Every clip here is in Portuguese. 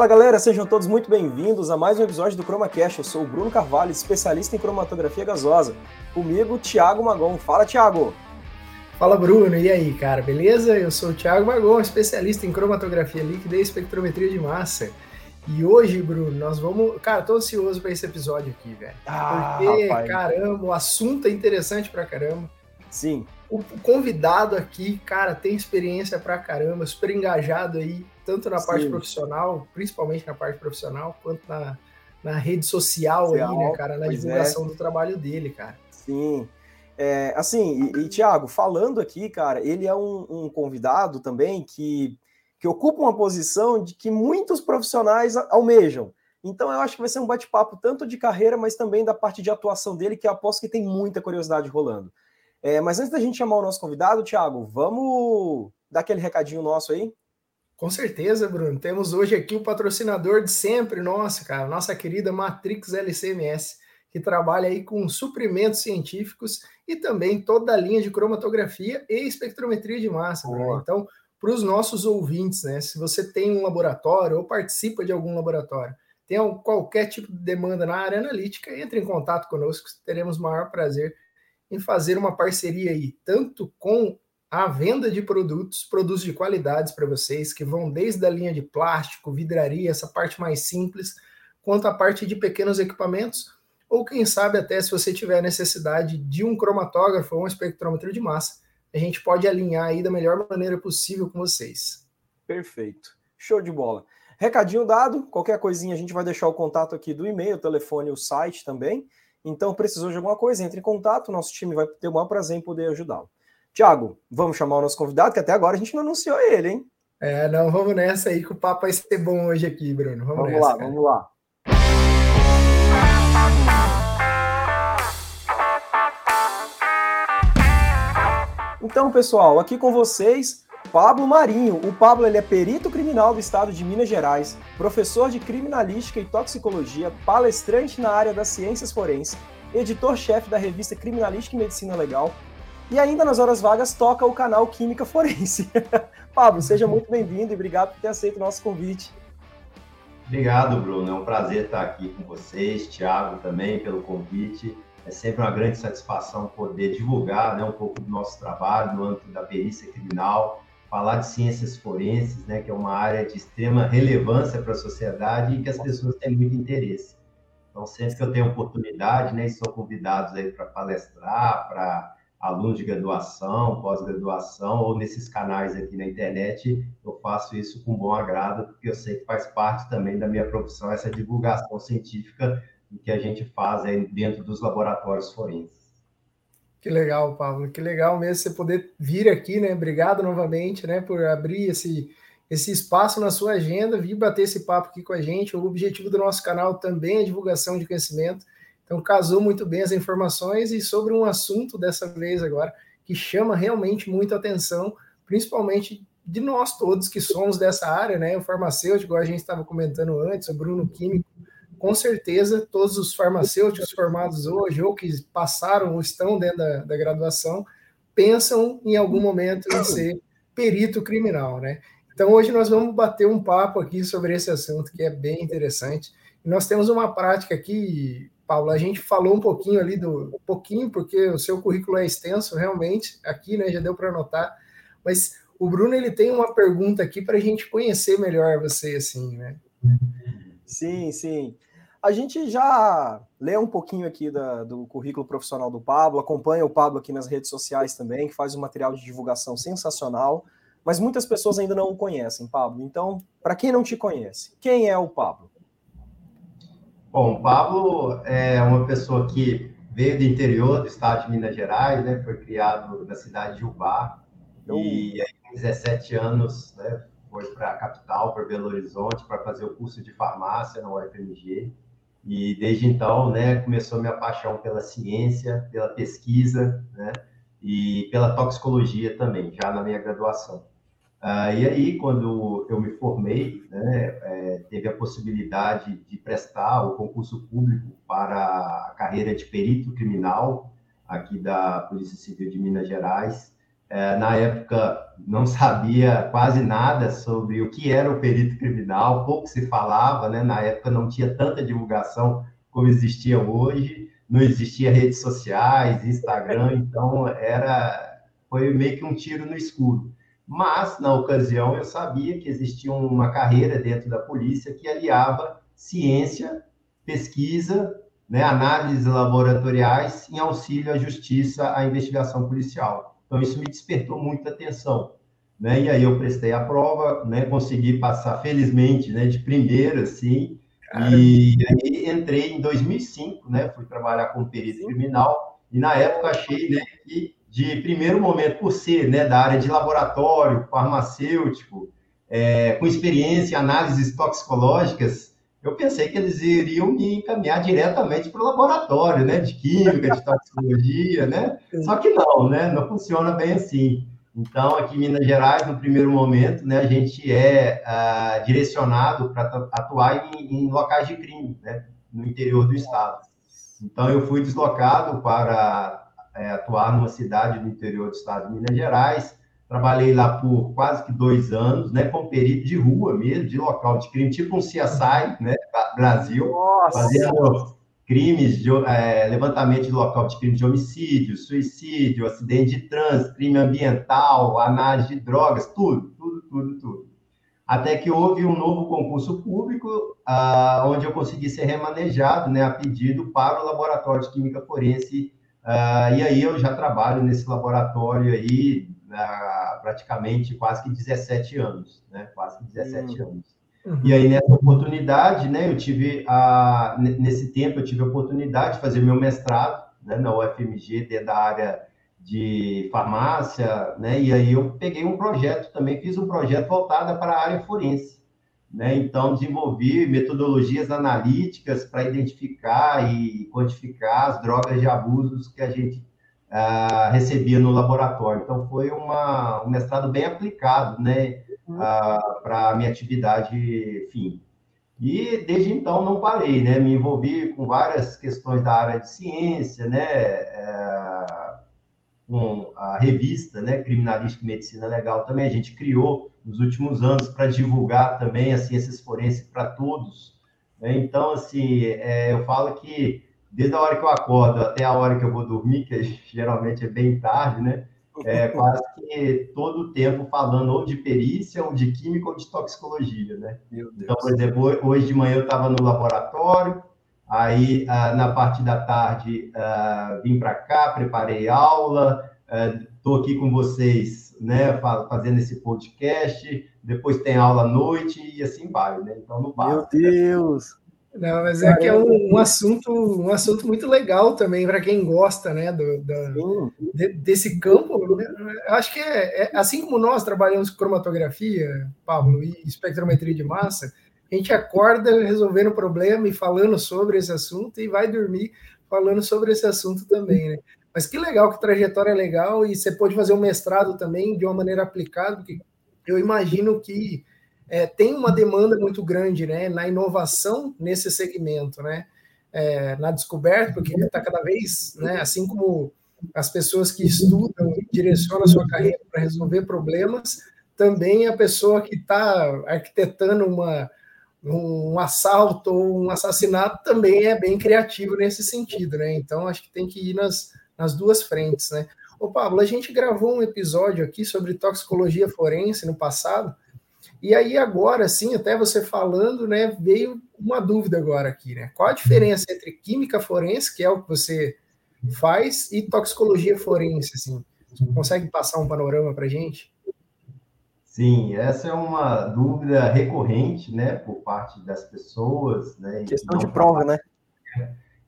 Fala galera, sejam todos muito bem-vindos a mais um episódio do ChromaCast. Eu sou o Bruno Carvalho, especialista em cromatografia gasosa. Comigo, Thiago Magon. Fala, Thiago! Fala, Bruno. E aí, cara, beleza? Eu sou o Thiago Magon, especialista em cromatografia líquida e espectrometria de massa. E hoje, Bruno, nós vamos. Cara, tô ansioso para esse episódio aqui, velho. Ah, Porque, rapaz. caramba, o assunto é interessante pra caramba. Sim. O convidado aqui, cara, tem experiência pra caramba, super engajado aí, tanto na Sim. parte profissional, principalmente na parte profissional, quanto na, na rede social, social aí, né, cara, na divulgação é. do trabalho dele, cara. Sim. É, assim, e, e Tiago, falando aqui, cara, ele é um, um, convidado também que, que ocupa uma posição de que muitos profissionais almejam. Então, eu acho que vai ser um bate-papo tanto de carreira, mas também da parte de atuação dele, que eu aposto que tem muita curiosidade rolando. É, mas antes da gente chamar o nosso convidado, Thiago, vamos dar aquele recadinho nosso aí? Com certeza, Bruno. Temos hoje aqui o patrocinador de sempre nosso, cara, nossa querida Matrix LCMS, que trabalha aí com suprimentos científicos e também toda a linha de cromatografia e espectrometria de massa. Então, para os nossos ouvintes, né, se você tem um laboratório ou participa de algum laboratório, tem qualquer tipo de demanda na área analítica, entre em contato conosco, teremos o maior prazer em fazer uma parceria aí, tanto com a venda de produtos, produtos de qualidades para vocês, que vão desde a linha de plástico, vidraria, essa parte mais simples, quanto a parte de pequenos equipamentos, ou quem sabe até se você tiver necessidade de um cromatógrafo ou um espectrômetro de massa, a gente pode alinhar aí da melhor maneira possível com vocês. Perfeito. Show de bola. Recadinho dado, qualquer coisinha a gente vai deixar o contato aqui do e-mail, telefone, o site também. Então, precisou de alguma coisa, entre em contato, nosso time vai ter o maior prazer em poder ajudá-lo. Tiago, vamos chamar o nosso convidado, que até agora a gente não anunciou ele, hein? É, não, vamos nessa aí, que o papo vai ser bom hoje aqui, Bruno. Vamos, vamos nessa, lá, cara. vamos lá. Então, pessoal, aqui com vocês, Pablo Marinho. O Pablo ele é perito criminal do estado de Minas Gerais, professor de criminalística e toxicologia, palestrante na área das ciências forenses, editor-chefe da revista Criminalística e Medicina Legal e ainda nas horas vagas toca o canal Química Forense. Pablo, seja muito bem-vindo e obrigado por ter aceito o nosso convite. Obrigado, Bruno. É um prazer estar aqui com vocês, Thiago também, pelo convite. É sempre uma grande satisfação poder divulgar né, um pouco do nosso trabalho no âmbito da perícia criminal, falar de ciências forenses, né, que é uma área de extrema relevância para a sociedade e que as pessoas têm muito interesse. Então, sempre que eu tenho oportunidade, né, e sou convidados aí para palestrar, para alunos de graduação, pós-graduação, ou nesses canais aqui na internet, eu faço isso com bom agrado, porque eu sei que faz parte também da minha profissão essa divulgação científica que a gente faz aí dentro dos laboratórios forenses. Que legal, Pablo, que legal mesmo você poder vir aqui, né? Obrigado novamente, né, por abrir esse, esse espaço na sua agenda, vir bater esse papo aqui com a gente. O objetivo do nosso canal também é divulgação de conhecimento. Então, casou muito bem as informações e sobre um assunto dessa vez agora que chama realmente muita atenção, principalmente de nós todos que somos dessa área, né? O farmacêutico, a gente estava comentando antes, o Bruno Químico, com certeza todos os farmacêuticos formados hoje ou que passaram ou estão dentro da, da graduação pensam em algum momento em ser perito criminal, né? Então hoje nós vamos bater um papo aqui sobre esse assunto que é bem interessante. Nós temos uma prática aqui Paulo, a gente falou um pouquinho ali do um pouquinho, porque o seu currículo é extenso, realmente, aqui, né? Já deu para anotar. Mas o Bruno ele tem uma pergunta aqui para a gente conhecer melhor você, assim, né? Sim, sim. A gente já lê um pouquinho aqui da, do currículo profissional do Pablo, acompanha o Pablo aqui nas redes sociais também, que faz um material de divulgação sensacional, mas muitas pessoas ainda não o conhecem, Pablo. Então, para quem não te conhece, quem é o Pablo? Bom, o Pablo é uma pessoa que veio do interior do estado de Minas Gerais, né? Foi criado na cidade de Ubá. E aí, com 17 anos, né, foi para a capital, para Belo Horizonte, para fazer o curso de farmácia na UFMG. E desde então, né, começou a minha paixão pela ciência, pela pesquisa, né, e pela toxicologia também, já na minha graduação. Ah, e aí, quando eu me formei, né, é, teve a possibilidade de prestar o concurso público para a carreira de perito criminal aqui da Polícia Civil de Minas Gerais. é, na época não sabia quase nada sobre o que era o perito criminal, pouco se falava, né? Na época não tinha tanta divulgação como existia hoje, não existia redes sociais, Instagram, então era foi meio que um tiro no escuro. Mas, na ocasião, eu sabia que existia uma carreira dentro da polícia que aliava ciência, pesquisa, né, análises laboratoriais em auxílio à justiça, à investigação policial. Então, isso me despertou muita atenção. Né? E aí eu prestei a prova, né, consegui passar, felizmente, né, de primeira, assim, e aí entrei em 2005, né, fui trabalhar como perito criminal, e na época achei né, que de primeiro momento, por ser né, da área de laboratório, farmacêutico, é, com experiência em análises toxicológicas, eu pensei que eles iriam me encaminhar diretamente para o laboratório, né, de química, de toxicologia, né? Só que não, né? Não funciona bem assim. Então, aqui em Minas Gerais, no primeiro momento, né, a gente é uh, direcionado para atuar em, em, locais de crime, né, no interior do estado. Então, eu fui deslocado para é, atuar numa cidade do interior do estado de Minas Gerais. Trabalhei lá por quase que dois anos, né, como perito de rua mesmo, de local de crime, tipo um CSI, né, Brasil, Nossa. fazendo crimes de é, levantamento de local de crime de homicídio, suicídio, acidente de trânsito, crime ambiental, análise de drogas, tudo, tudo, tudo, tudo. Até que houve um novo concurso público, ah, onde eu consegui ser remanejado, né, a pedido para o Laboratório de Química Forense Uh, e aí eu já trabalho nesse laboratório aí uh, praticamente quase que 17 anos, né? Quase que 17 uhum. anos. E aí nessa oportunidade, né, eu tive a nesse tempo eu tive a oportunidade de fazer meu mestrado, né, na UFMG, dentro da área de farmácia, né? E aí eu peguei um projeto também, fiz um projeto voltado para a área forense. Né? Então, desenvolvi metodologias analíticas para identificar e quantificar as drogas de abusos que a gente uh, recebia no laboratório. Então, foi uma, um mestrado bem aplicado né? Uh, para a minha atividade fim. E desde então não parei, né? Me envolvi com várias questões da área de ciência, né? Uh, com a revista, né? Criminalística e Medicina Legal também. A gente criou nos últimos anos para divulgar também as ciências forenses para todos. Né? Então, assim, é, eu falo que desde a hora que eu acordo até a hora que eu vou dormir, que geralmente é bem tarde, né? É quase que todo o tempo falando ou de perícia, ou de química, ou de toxicologia, né? Então, por exemplo, hoje de manhã eu estava no laboratório, aí ah, na parte da tarde ah, vim para cá, preparei aula, estou ah, aqui com vocês né, fazendo esse podcast, depois tem aula à noite e assim vai, né? Então não para. Meu Deus! Não, mas é que é um, um, assunto, um assunto muito legal também para quem gosta, né, do, do de, desse campo. Né? Eu acho que é, é, assim como nós trabalhamos com cromatografia, Pablo, e espectrometria de massa, a gente acorda resolvendo o problema e falando sobre esse assunto e vai dormir falando sobre esse assunto também, né? Mas que legal, que trajetória legal, e você pode fazer um mestrado também de uma maneira aplicada, porque eu imagino que é, tem uma demanda muito grande né, na inovação nesse segmento, né? É, na descoberta, porque está cada vez, né, assim como as pessoas que estudam e direcionam a sua carreira para resolver problemas, também a pessoa que está arquitetando uma, um assalto ou um assassinato também é bem criativo nesse sentido, né? Então acho que tem que ir nas, nas duas frentes, né? Ô Pablo, a gente gravou um episódio aqui sobre toxicologia forense no passado, e aí agora, sim, até você falando, né, veio uma dúvida agora aqui, né? Qual a diferença entre química forense, que é o que você faz, e toxicologia forense, assim? Você consegue passar um panorama para gente? Sim, essa é uma dúvida recorrente, né, por parte das pessoas, né? Questão de prova, né?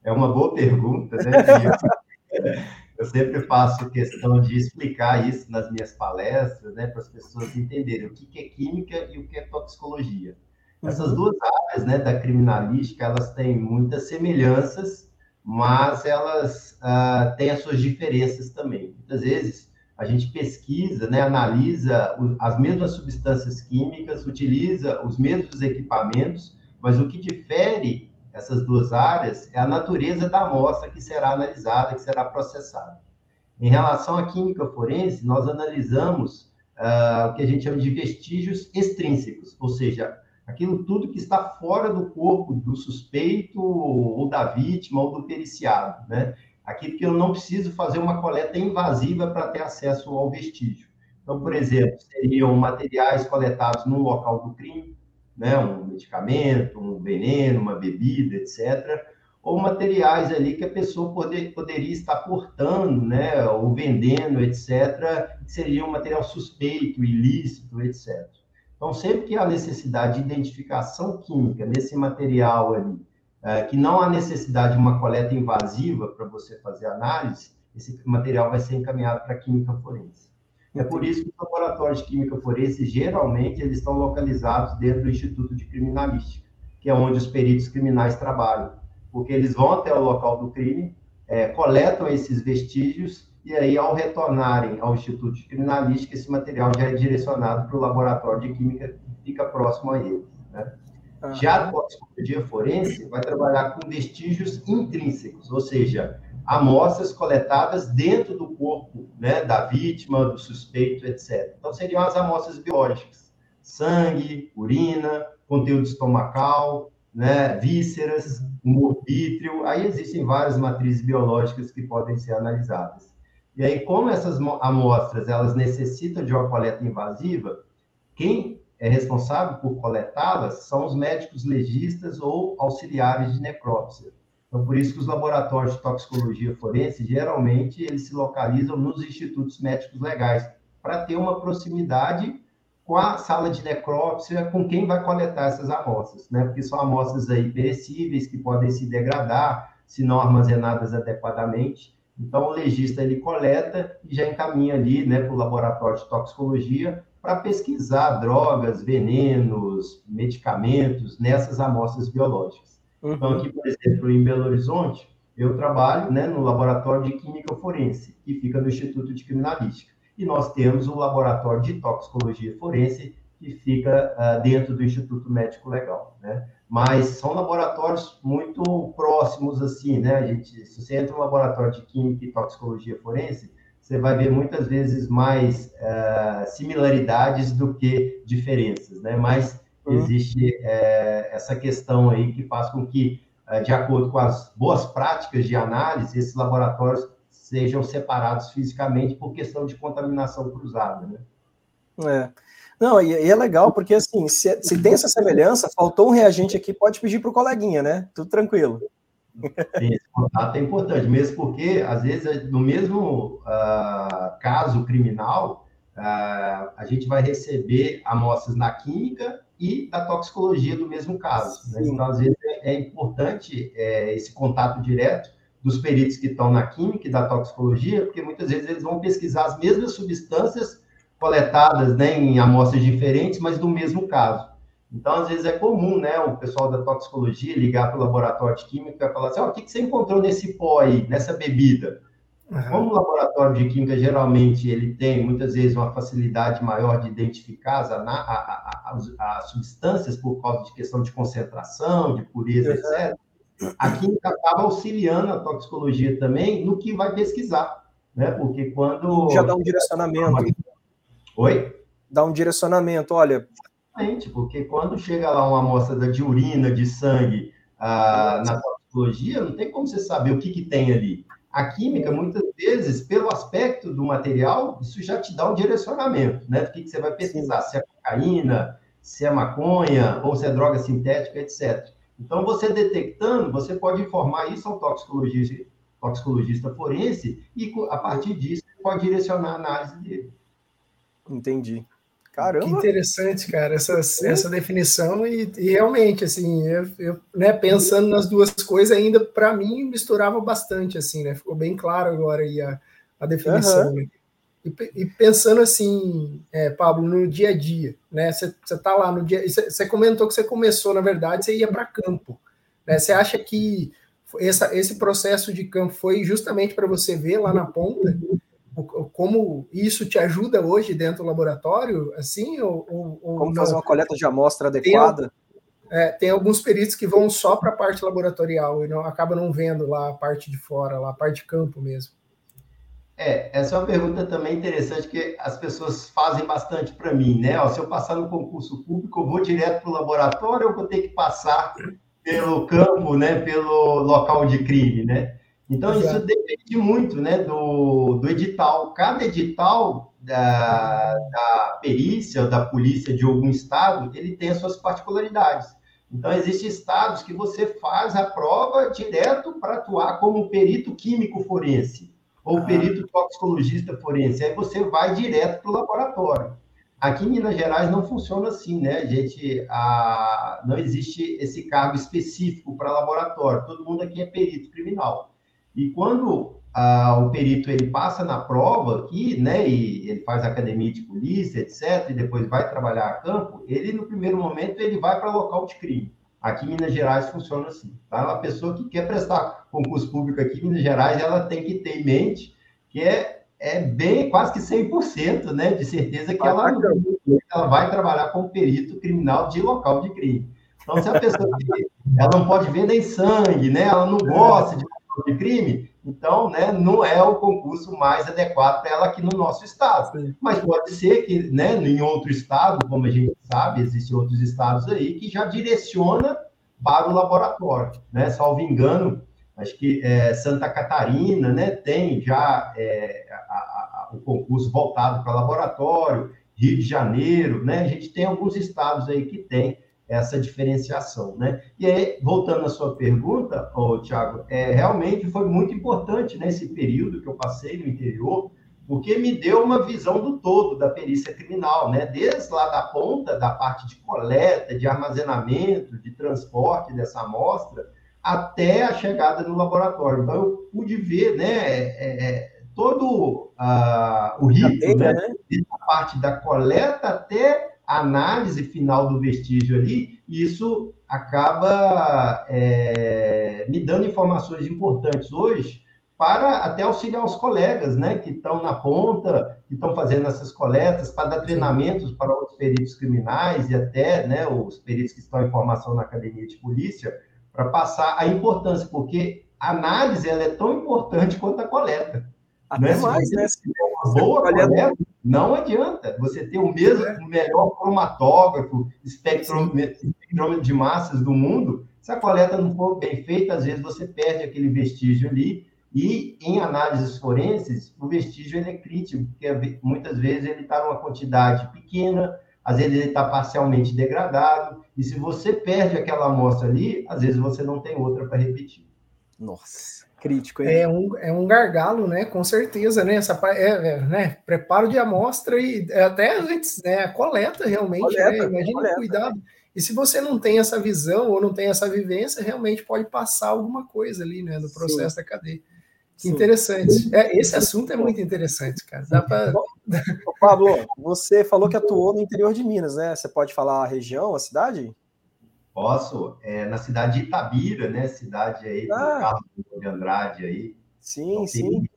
É uma boa pergunta, né? Eu sempre faço questão de explicar isso nas minhas palestras, né, para as pessoas entenderem o que é química e o que é toxicologia. Essas uhum. duas áreas, né, da criminalística, elas têm muitas semelhanças, mas elas uh, têm as suas diferenças também. Muitas vezes a gente pesquisa, né, analisa as mesmas substâncias químicas, utiliza os mesmos equipamentos, mas o que difere essas duas áreas é a natureza da amostra que será analisada, que será processada. Em relação à química forense, nós analisamos uh, o que a gente chama de vestígios extrínsecos, ou seja, aquilo tudo que está fora do corpo do suspeito ou da vítima ou do periciado, né? Aquilo que eu não preciso fazer uma coleta invasiva para ter acesso ao vestígio. Então, por exemplo, seriam materiais coletados no local do crime, né? Um medicamento, um veneno, uma bebida, etc ou materiais ali que a pessoa poder, poderia estar portando, né, ou vendendo, etc., que seria um material suspeito, ilícito, etc. Então, sempre que há necessidade de identificação química nesse material ali, é, que não há necessidade de uma coleta invasiva para você fazer análise, esse material vai ser encaminhado para a química forense. É por isso que os laboratórios de química forense, geralmente, eles estão localizados dentro do Instituto de Criminalística, que é onde os peritos criminais trabalham porque eles vão até o local do crime, é, coletam esses vestígios e aí, ao retornarem ao Instituto de Criminalística, esse material já é direcionado para o laboratório de química que fica próximo a eles. Né? Já a toxicologia forense vai trabalhar com vestígios intrínsecos, ou seja, amostras coletadas dentro do corpo né, da vítima, do suspeito, etc. Então, seriam as amostras biológicas: sangue, urina, conteúdo estomacal, né, vísceras, humor vítreo, aí existem várias matrizes biológicas que podem ser analisadas. E aí, como essas amostras, elas necessitam de uma coleta invasiva, quem é responsável por coletá-las são os médicos legistas ou auxiliares de necrópsia. Então, por isso que os laboratórios de toxicologia forense, geralmente, eles se localizam nos institutos médicos legais, para ter uma proximidade com a sala de necrópsia, com quem vai coletar essas amostras, né? Porque são amostras aí perecíveis que podem se degradar se não armazenadas adequadamente. Então, o legista ele coleta e já encaminha ali, né, para o laboratório de toxicologia para pesquisar drogas, venenos, medicamentos nessas amostras biológicas. Uhum. Então, aqui, por exemplo, em Belo Horizonte, eu trabalho, né, no laboratório de química forense, que fica no Instituto de Criminalística e nós temos o laboratório de toxicologia forense, que fica uh, dentro do Instituto Médico Legal, né? Mas são laboratórios muito próximos, assim, né? A gente, se você entra no laboratório de química e toxicologia forense, você vai ver muitas vezes mais uh, similaridades do que diferenças, né? Mas uhum. existe uh, essa questão aí que faz com que, de acordo com as boas práticas de análise, esses laboratórios sejam separados fisicamente por questão de contaminação cruzada, né? É. Não, e, e é legal porque assim, se, se, tem essa semelhança, faltou um reagente aqui, pode pedir para o coleguinha, né? Tudo tranquilo. Esse contato é importante, mesmo porque, às vezes, no mesmo uh, caso criminal, uh, a gente vai receber amostras na química e da toxicologia do mesmo caso. Né? Então, às vezes, é, é importante é, esse contato direto, dos peritos que estão na química e da toxicologia, porque muitas vezes eles vão pesquisar as mesmas substâncias coletadas né, em amostras diferentes, mas do mesmo caso. Então, às vezes é comum, né, o pessoal da toxicologia ligar para o laboratório de química e falar assim, oh, o que, que você encontrou nesse pó aí, nessa bebida? Uhum. Como o laboratório de química, geralmente, ele tem, muitas vezes, uma facilidade maior de identificar as, as substâncias por causa de questão de concentração, de pureza, etc., a química acaba auxiliando a toxicologia também no que vai pesquisar, né? Porque quando. Já dá um direcionamento. Oi? Dá um direcionamento, olha. Exatamente, porque quando chega lá uma amostra de urina, de sangue ah, na toxicologia, não tem como você saber o que, que tem ali. A química, muitas vezes, pelo aspecto do material, isso já te dá um direcionamento, né? Do que, que você vai pesquisar, se é cocaína, se é maconha, ou se é droga sintética, etc. Então, você detectando, você pode informar isso ao toxicologista, toxicologista forense e, a partir disso, pode direcionar a análise dele. Entendi. Caramba! Que interessante, cara, essa, essa definição e, e realmente, assim, eu, eu, né, pensando nas duas coisas ainda, para mim, misturava bastante, assim, né? Ficou bem claro agora aí a, a definição, uhum. né? E, e pensando assim, é, Pablo, no dia a dia, né? Você está lá no dia. Você comentou que você começou, na verdade, você ia para campo. Né? Você acha que essa, esse processo de campo foi justamente para você ver lá na ponta como isso te ajuda hoje dentro do laboratório, assim, ou, ou como não? fazer uma coleta de amostra adequada? Tem, é, tem alguns peritos que vão só para a parte laboratorial e não acaba não vendo lá a parte de fora, lá a parte de campo mesmo. É, essa é uma pergunta também interessante que as pessoas fazem bastante para mim, né? Ó, se eu passar no concurso público, eu vou direto para o laboratório ou vou ter que passar pelo campo, né? Pelo local de crime, né? Então, Exato. isso depende muito, né? Do, do edital. Cada edital da, da perícia ou da polícia de algum estado, ele tem as suas particularidades. Então, existem estados que você faz a prova direto para atuar como perito químico forense ou ah. perito toxicologista forense. Aí você vai direto para o laboratório. Aqui em Minas Gerais não funciona assim, né? A gente, a, não existe esse cargo específico para laboratório. Todo mundo aqui é perito criminal. E quando a, o perito ele passa na prova aqui, né? E ele faz academia de polícia, etc. E depois vai trabalhar a campo. Ele no primeiro momento ele vai para local de crime. Aqui em Minas Gerais funciona assim. Tá? Uma pessoa que quer prestar concurso público aqui em Minas Gerais, ela tem que ter em mente que é, é bem, quase que 100%, né, de certeza que ela, ela vai trabalhar como perito criminal de local de crime. Então, se a pessoa ela não pode ver nem sangue, né, ela não gosta de de crime, então, né, não é o concurso mais adequado para ela aqui no nosso estado. Sim. Mas pode ser que, né, em outro estado, como a gente sabe, existem outros estados aí que já direciona para o laboratório, né? Salvo engano, acho que é, Santa Catarina, né, tem já é, a, a, o concurso voltado para laboratório, Rio de Janeiro, né? A gente tem alguns estados aí que tem essa diferenciação, né? E aí, voltando à sua pergunta, oh, Tiago, é, realmente foi muito importante nesse né, período que eu passei no interior, porque me deu uma visão do todo da perícia criminal, né? Desde lá da ponta, da parte de coleta, de armazenamento, de transporte dessa amostra, até a chegada no laboratório. Então, eu pude ver, né, é, é, todo uh, o risco, né? né? Desde a parte da coleta até análise final do vestígio ali, e isso acaba é, me dando informações importantes hoje para até auxiliar os colegas, né, que estão na ponta, que estão fazendo essas coletas, para dar treinamentos para outros peritos criminais e até, né, os peritos que estão em formação na academia de polícia, para passar a importância, porque a análise ela é tão importante quanto a coleta. Até né? mais, né? Uma boa coleta, não adianta você ter o mesmo, é. o melhor cromatógrafo, espectrômetro de massas do mundo. Se a coleta não for bem feita, às vezes você perde aquele vestígio ali. E em análises forenses, o vestígio ele é crítico, porque muitas vezes ele está numa quantidade pequena, às vezes ele está parcialmente degradado, e se você perde aquela amostra ali, às vezes você não tem outra para repetir. Nossa crítico. Hein? É um, é um gargalo, né? Com certeza, né? Essa, é, é, né? Preparo de amostra e até a gente né? coleta realmente, né? coleta, né? Imagina coleta, o cuidado. E se você não tem essa visão ou não tem essa vivência, realmente pode passar alguma coisa ali, né? No processo Sim. da cadeia. Que interessante. É, esse assunto é muito interessante, cara. Dá pra... Pablo, você falou que atuou no interior de Minas, né? Você pode falar a região, a cidade? Posso, é, na cidade de Itabira, né? Cidade aí do ah. Carlos de Andrade aí. Sim, então, sim.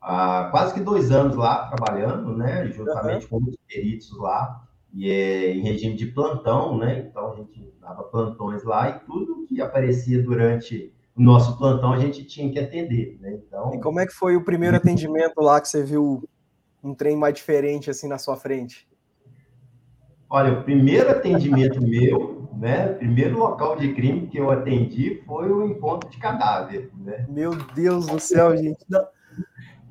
há quase que dois anos lá trabalhando, né? Juntamente uhum. com os peritos lá, e é em regime de plantão, né? Então a gente dava plantões lá e tudo que aparecia durante o nosso plantão a gente tinha que atender, né? Então. E como é que foi o primeiro atendimento lá que você viu um trem mais diferente assim na sua frente? Olha, o primeiro atendimento meu né? Primeiro local de crime que eu atendi foi o encontro de cadáver, né? Meu Deus do céu, gente. Não.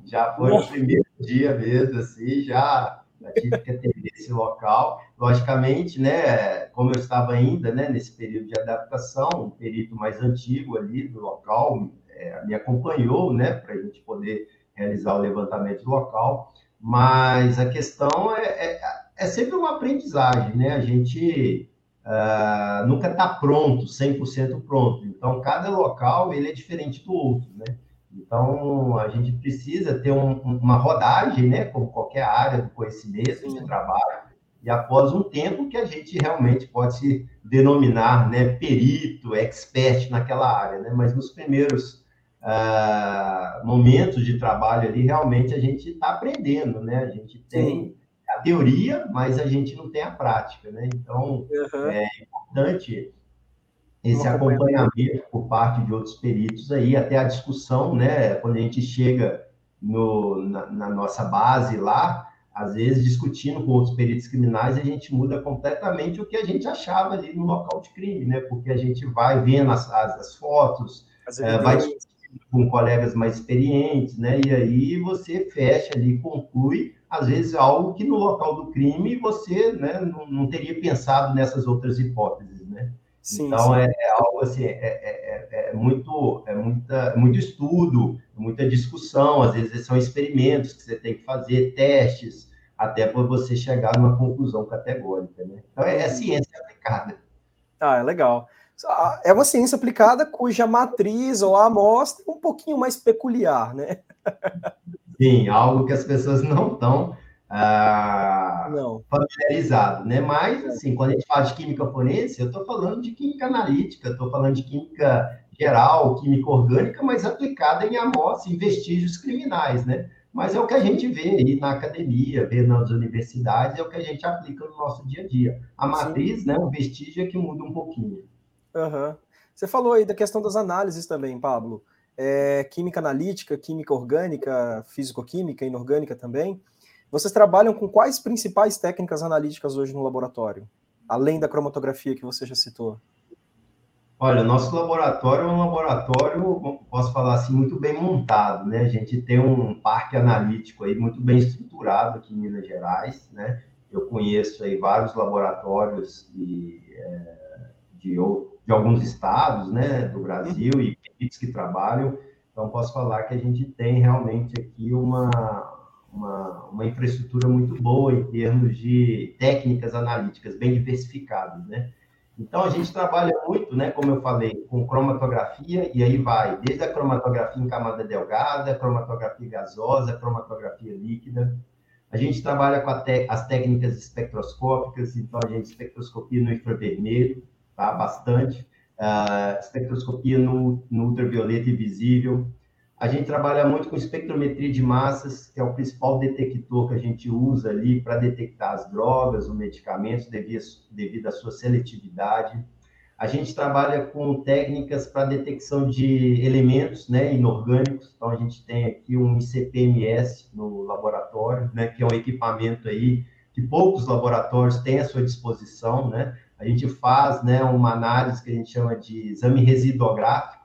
Já foi o primeiro dia mesmo, assim, já, já tive que atender esse local. Logicamente, né, como eu estava ainda, né, nesse período de adaptação, um perito mais antigo ali do local é, me acompanhou, né, para a gente poder realizar o levantamento do local. Mas a questão é, é, é sempre uma aprendizagem, né? A gente uh, nunca está pronto, 100% pronto. Então, cada local ele é diferente do outro, né? Então, a gente precisa ter um, uma rodagem, né? Como qualquer área do conhecimento, de trabalho. E após um tempo que a gente realmente pode se denominar, né? Perito, expert naquela área, né? Mas nos primeiros uh, momentos de trabalho ali, realmente a gente está aprendendo, né? A gente tem a teoria, mas a gente não tem a prática, né? Então, uhum. é importante esse acompanhamento por parte de outros peritos aí, até a discussão, né? Quando a gente chega no, na, na, nossa base lá, às vezes discutindo com outros peritos criminais, a gente muda completamente o que a gente achava ali no local de crime, né? Porque a gente vai vendo as, as, as fotos, é, vai com colegas mais experientes, né? E aí você fecha ali, conclui, às vezes, algo que no local do crime você né, não, não teria pensado nessas outras hipóteses, né? Sim, então, sim. É, é, algo assim, é, é, é, é, muito, é muita, muito estudo, muita discussão, às vezes são experimentos que você tem que fazer, testes, até para você chegar numa conclusão categórica, né? Então, é, é ciência aplicada. Ah, é legal. Ah, é uma ciência aplicada cuja matriz ou a amostra é um pouquinho mais peculiar, né? Sim, algo que as pessoas não estão ah, familiarizadas, né? Mas, assim, quando a gente fala de química forense, eu estou falando de química analítica, estou falando de química geral, química orgânica, mas aplicada em amostras, em vestígios criminais, né? Mas é o que a gente vê aí na academia, vê nas universidades, é o que a gente aplica no nosso dia a dia. A matriz, Sim. né, o vestígio é que muda um pouquinho. Uhum. Você falou aí da questão das análises também, Pablo. É, química analítica, química orgânica, físico-química, inorgânica também. Vocês trabalham com quais principais técnicas analíticas hoje no laboratório? Além da cromatografia que você já citou. Olha, nosso laboratório é um laboratório, posso falar assim, muito bem montado, né? A gente tem um parque analítico aí muito bem estruturado aqui em Minas Gerais, né? Eu conheço aí vários laboratórios de, é, de, alguns estados, né, do Brasil e peritos que trabalham. Então, posso falar que a gente tem realmente aqui uma, uma, uma infraestrutura muito boa em termos de técnicas analíticas bem diversificadas, né? Então, a gente trabalha muito, né, como eu falei, com cromatografia, e aí vai desde a cromatografia em camada delgada, cromatografia gasosa, cromatografia líquida. A gente trabalha com as técnicas espectroscópicas, então a gente espectroscopia no infravermelho, tá? Bastante. Uh, espectroscopia no, no ultravioleta invisível. A gente trabalha muito com espectrometria de massas, que é o principal detector que a gente usa ali para detectar as drogas, os medicamentos, devido, devido à sua seletividade. A gente trabalha com técnicas para detecção de elementos né, inorgânicos. Então, a gente tem aqui um ICP-MS no laboratório, né, que é um equipamento aí que poucos laboratórios têm à sua disposição, né? A gente faz né, uma análise que a gente chama de exame residuográfico,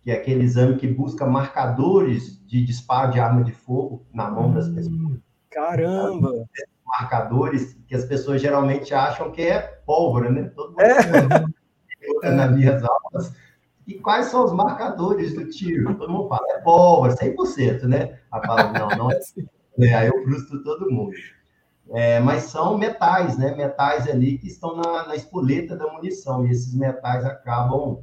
que é aquele exame que busca marcadores de disparo de arma de fogo na mão das pessoas. Hum, caramba! Marcadores que as pessoas geralmente acham que é pólvora, né? Todo mundo é. nas minhas aulas. E quais são os marcadores do tiro? Todo mundo fala, é pólvora, 100%, né? Fala, não, não é assim. É, aí eu frustro todo mundo é, mas são metais, né? Metais ali que estão na, na espoleta da munição, e esses metais acabam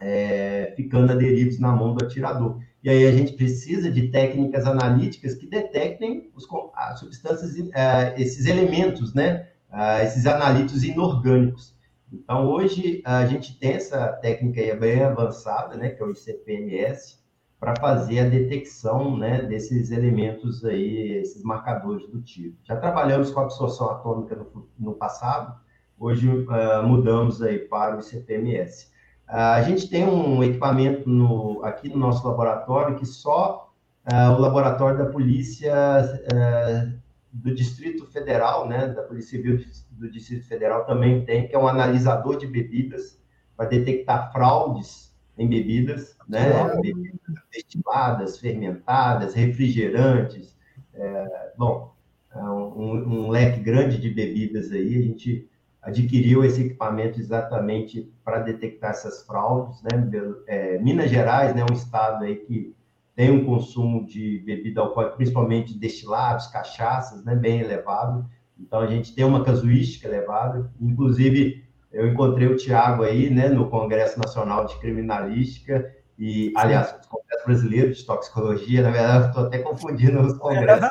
é, ficando aderidos na mão do atirador. E aí a gente precisa de técnicas analíticas que detectem os, as substâncias, é, esses elementos, né? É, esses analíticos inorgânicos. Então, hoje, a gente tem essa técnica aí bem avançada, né? Que é o ICP-MS, para fazer a detecção né, desses elementos aí, esses marcadores do tipo. Já trabalhamos com absorção atômica no, no passado, hoje uh, mudamos aí para o CPMS. Uh, ah, a gente tem um equipamento no, aqui no nosso laboratório que só uh, o laboratório da Polícia do Distrito Federal, né, da Polícia Civil do Distrito Federal também tem, que é um analisador de bebidas para detectar fraudes em bebidas, né? Bebidas destiladas, fermentadas, refrigerantes. É, bom, é um, um, leque grande de bebidas aí. A gente adquiriu esse equipamento exatamente para detectar essas fraudes, né? É, Minas Gerais, né, um estado aí que tem um consumo de bebida alcoólica, principalmente destilados, cachaças, né, bem elevado. Então a gente tem uma casuística elevada, inclusive eu encontrei o Tiago aí, né, no Congresso Nacional de Criminalística, e, aliás, o Congresso Brasileiro de Toxicologia, na verdade, estou até confundindo os congressos.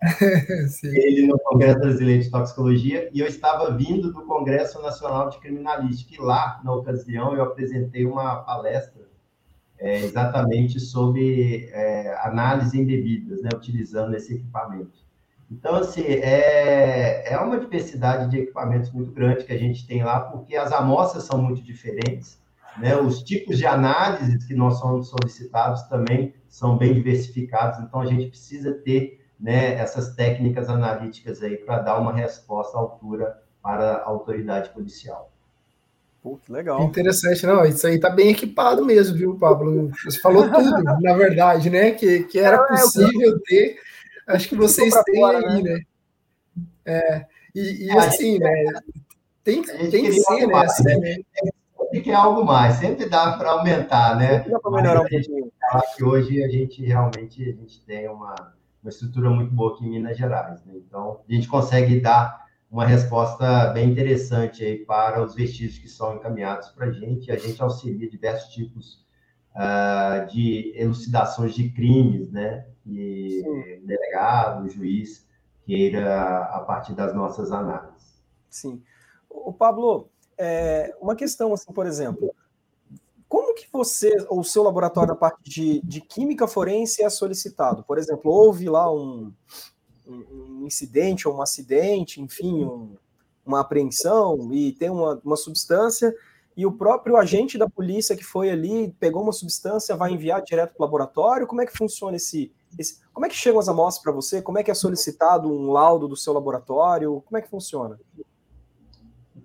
Ele no Congresso Brasileiro de Toxicologia, e eu estava vindo do Congresso Nacional de Criminalística, e lá, na ocasião, eu apresentei uma palestra é, exatamente sobre é, análise em bebidas, né, utilizando esse equipamento. Então, assim, é, é uma diversidade de equipamentos muito grande que a gente tem lá, porque as amostras são muito diferentes. Né? Os tipos de análises que nós somos solicitados também são bem diversificados, então a gente precisa ter né, essas técnicas analíticas aí para dar uma resposta à altura para a autoridade policial. Pô, que legal. Interessante, não. Isso aí tá bem equipado mesmo, viu, Pablo? Você falou tudo, na verdade, né? Que, que era é, possível ter. Acho que vocês têm aí, né? né? É, e, e assim, né? Tem, tem que ser, né? Assim, né? Tem que é algo mais, sempre dá para aumentar, né? Dá para melhorar um pouquinho. Que hoje a gente realmente a gente tem uma, uma estrutura muito boa aqui em Minas Gerais, né? Então, a gente consegue dar uma resposta bem interessante aí para os vestígios que são encaminhados para a gente. A gente auxilia diversos tipos uh, de elucidações de crimes, né? E Sim. delegado, juiz queira a partir das nossas análises. Sim. O Pablo, é, uma questão assim, por exemplo, como que você ou o seu laboratório na parte de, de química forense é solicitado? Por exemplo, houve lá um, um, incidente ou um acidente, enfim, um, uma apreensão e tem uma, uma substância e o próprio agente da polícia que foi ali pegou uma substância vai enviar direto para o laboratório? Como é que funciona esse, esse como é que chegam as amostras para você? Como é que é solicitado um laudo do seu laboratório? Como é que funciona?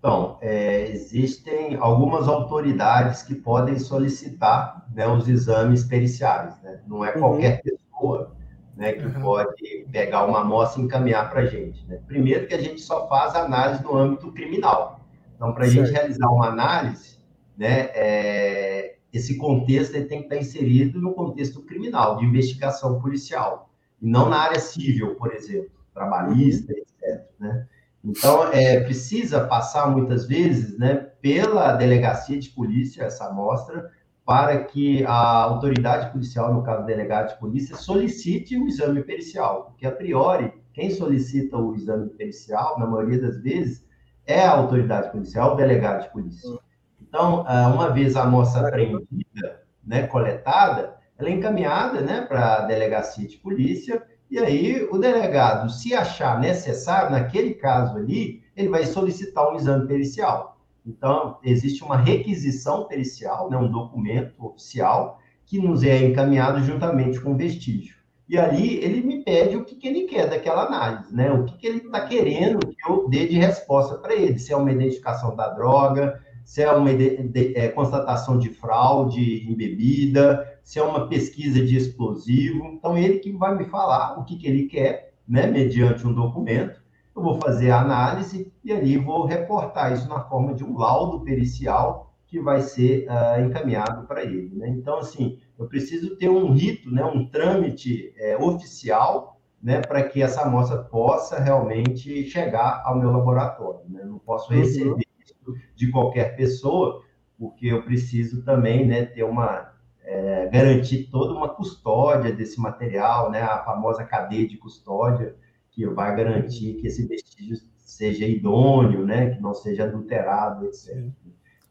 Então, é, existem algumas autoridades que podem solicitar né, os exames periciais. Né? Não é uhum. qualquer uhum. pessoa né, que uhum. pode pegar uma amostra e encaminhar para a gente. Né? Primeiro que a gente só faz análise no âmbito criminal. Então, para a gente realizar uma análise, né, é, esse contexto tem que estar inserido no contexto criminal, de investigação policial, e não na área civil, por exemplo, trabalhista, uhum. etc. Né? Então, é, precisa passar muitas vezes né, pela delegacia de polícia essa amostra, para que a autoridade policial, no caso delegado de polícia, solicite o exame pericial, porque a priori, quem solicita o exame pericial, na maioria das vezes, é a autoridade policial, o delegado de polícia. Então, ah, uma vez a amostra apreendida, né, coletada, ela é encaminhada né, para a delegacia de polícia, e aí o delegado, se achar necessário, naquele caso ali, ele vai solicitar um exame pericial. Então, existe uma requisição pericial, né, um documento oficial, que nos é encaminhado juntamente com o vestígio. E ali ele me pede o que, que ele quer daquela análise, né? O que, que ele está querendo que eu dê de resposta para ele, se é uma identificação da droga, se é uma de, de, é, constatação de fraude em bebida, se é uma pesquisa de explosivo. Então, ele que vai me falar o que, que ele quer, né, mediante um documento, eu vou fazer a análise e ali vou reportar isso na forma de um laudo pericial que vai ser uh, encaminhado para ele. Né? Então, assim, eu preciso ter um rito, né, um trâmite é, oficial né, para que essa amostra possa realmente chegar ao meu laboratório. Né? não posso uhum. receber isso de qualquer pessoa, porque eu preciso também né, ter uma. É, garantir toda uma custódia desse material, né, a famosa cadeia de custódia, que vai garantir que esse vestígio seja idôneo, né? Que não seja adulterado, etc. Então,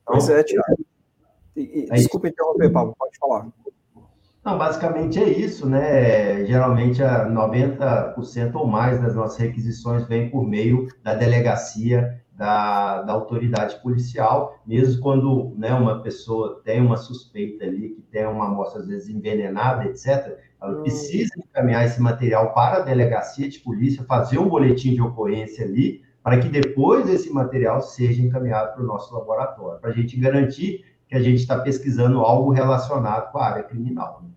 pois é, Tiago. É Desculpa interromper, Paulo, pode falar. Não, basicamente é isso, né? Geralmente, 90% ou mais das nossas requisições vem por meio da delegacia da, da autoridade policial, mesmo quando né, uma pessoa tem uma suspeita ali, que tem uma amostra, às vezes, envenenada, etc., ela hum. precisa encaminhar esse material para a delegacia de polícia, fazer um boletim de ocorrência ali, para que depois esse material seja encaminhado para o nosso laboratório, para a gente garantir que a gente está pesquisando algo relacionado com a área criminal. Né?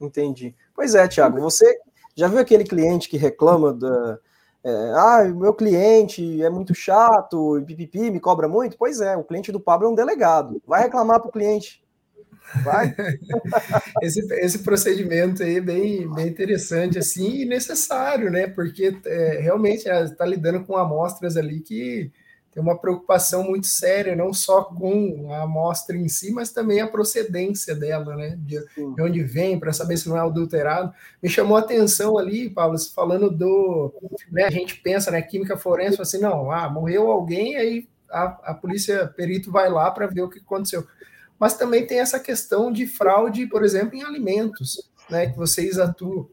Entendi. Pois é, Tiago, você já viu aquele cliente que reclama da. É, ah, meu cliente é muito chato, pipipi, me cobra muito? Pois é, o cliente do Pablo é um delegado. Vai reclamar para o cliente. Vai. esse, esse procedimento aí é bem, bem interessante assim e necessário, né? Porque é, realmente está lidando com amostras ali que tem uma preocupação muito séria, não só com a amostra em si, mas também a procedência dela, né? De, de onde vem, para saber se não é adulterado. Me chamou a atenção ali, Paulo, falando do. Né, a gente pensa, né? Química forense, assim, não, ah, morreu alguém, aí a, a polícia perito vai lá para ver o que aconteceu mas também tem essa questão de fraude, por exemplo, em alimentos, né, que vocês atuam,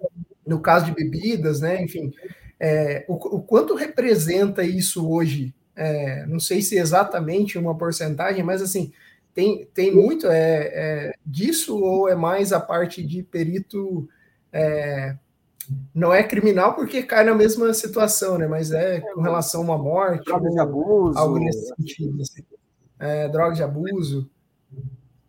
no caso de bebidas, né, enfim, é, o, o, quanto representa isso hoje? É, não sei se exatamente uma porcentagem, mas assim, tem, tem muito é, é, disso ou é mais a parte de perito é, não é criminal porque cai na mesma situação, né? Mas é com relação a uma morte, droga de abuso, algo nesse sentido, assim. é, droga de abuso.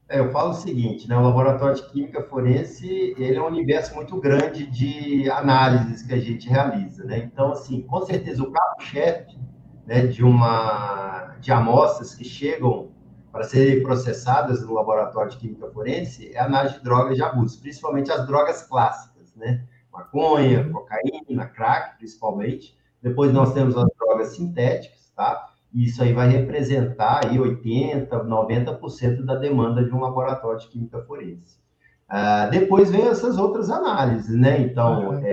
É, eu falo o seguinte, né? O laboratório de química forense ele é um universo muito grande de análises que a gente realiza, né? Então, assim, com certeza o carro-chefe né, de uma de amostras que chegam para serem processadas no laboratório de química forense é a análise de drogas de abuso, principalmente as drogas clássicas, né? Maconha, cocaína, crack, principalmente. Depois nós temos as drogas sintéticas, tá? E isso aí vai representar aí 80, 90% da demanda de um laboratório de química forense. Uh, depois vem essas outras análises, né? Então, é,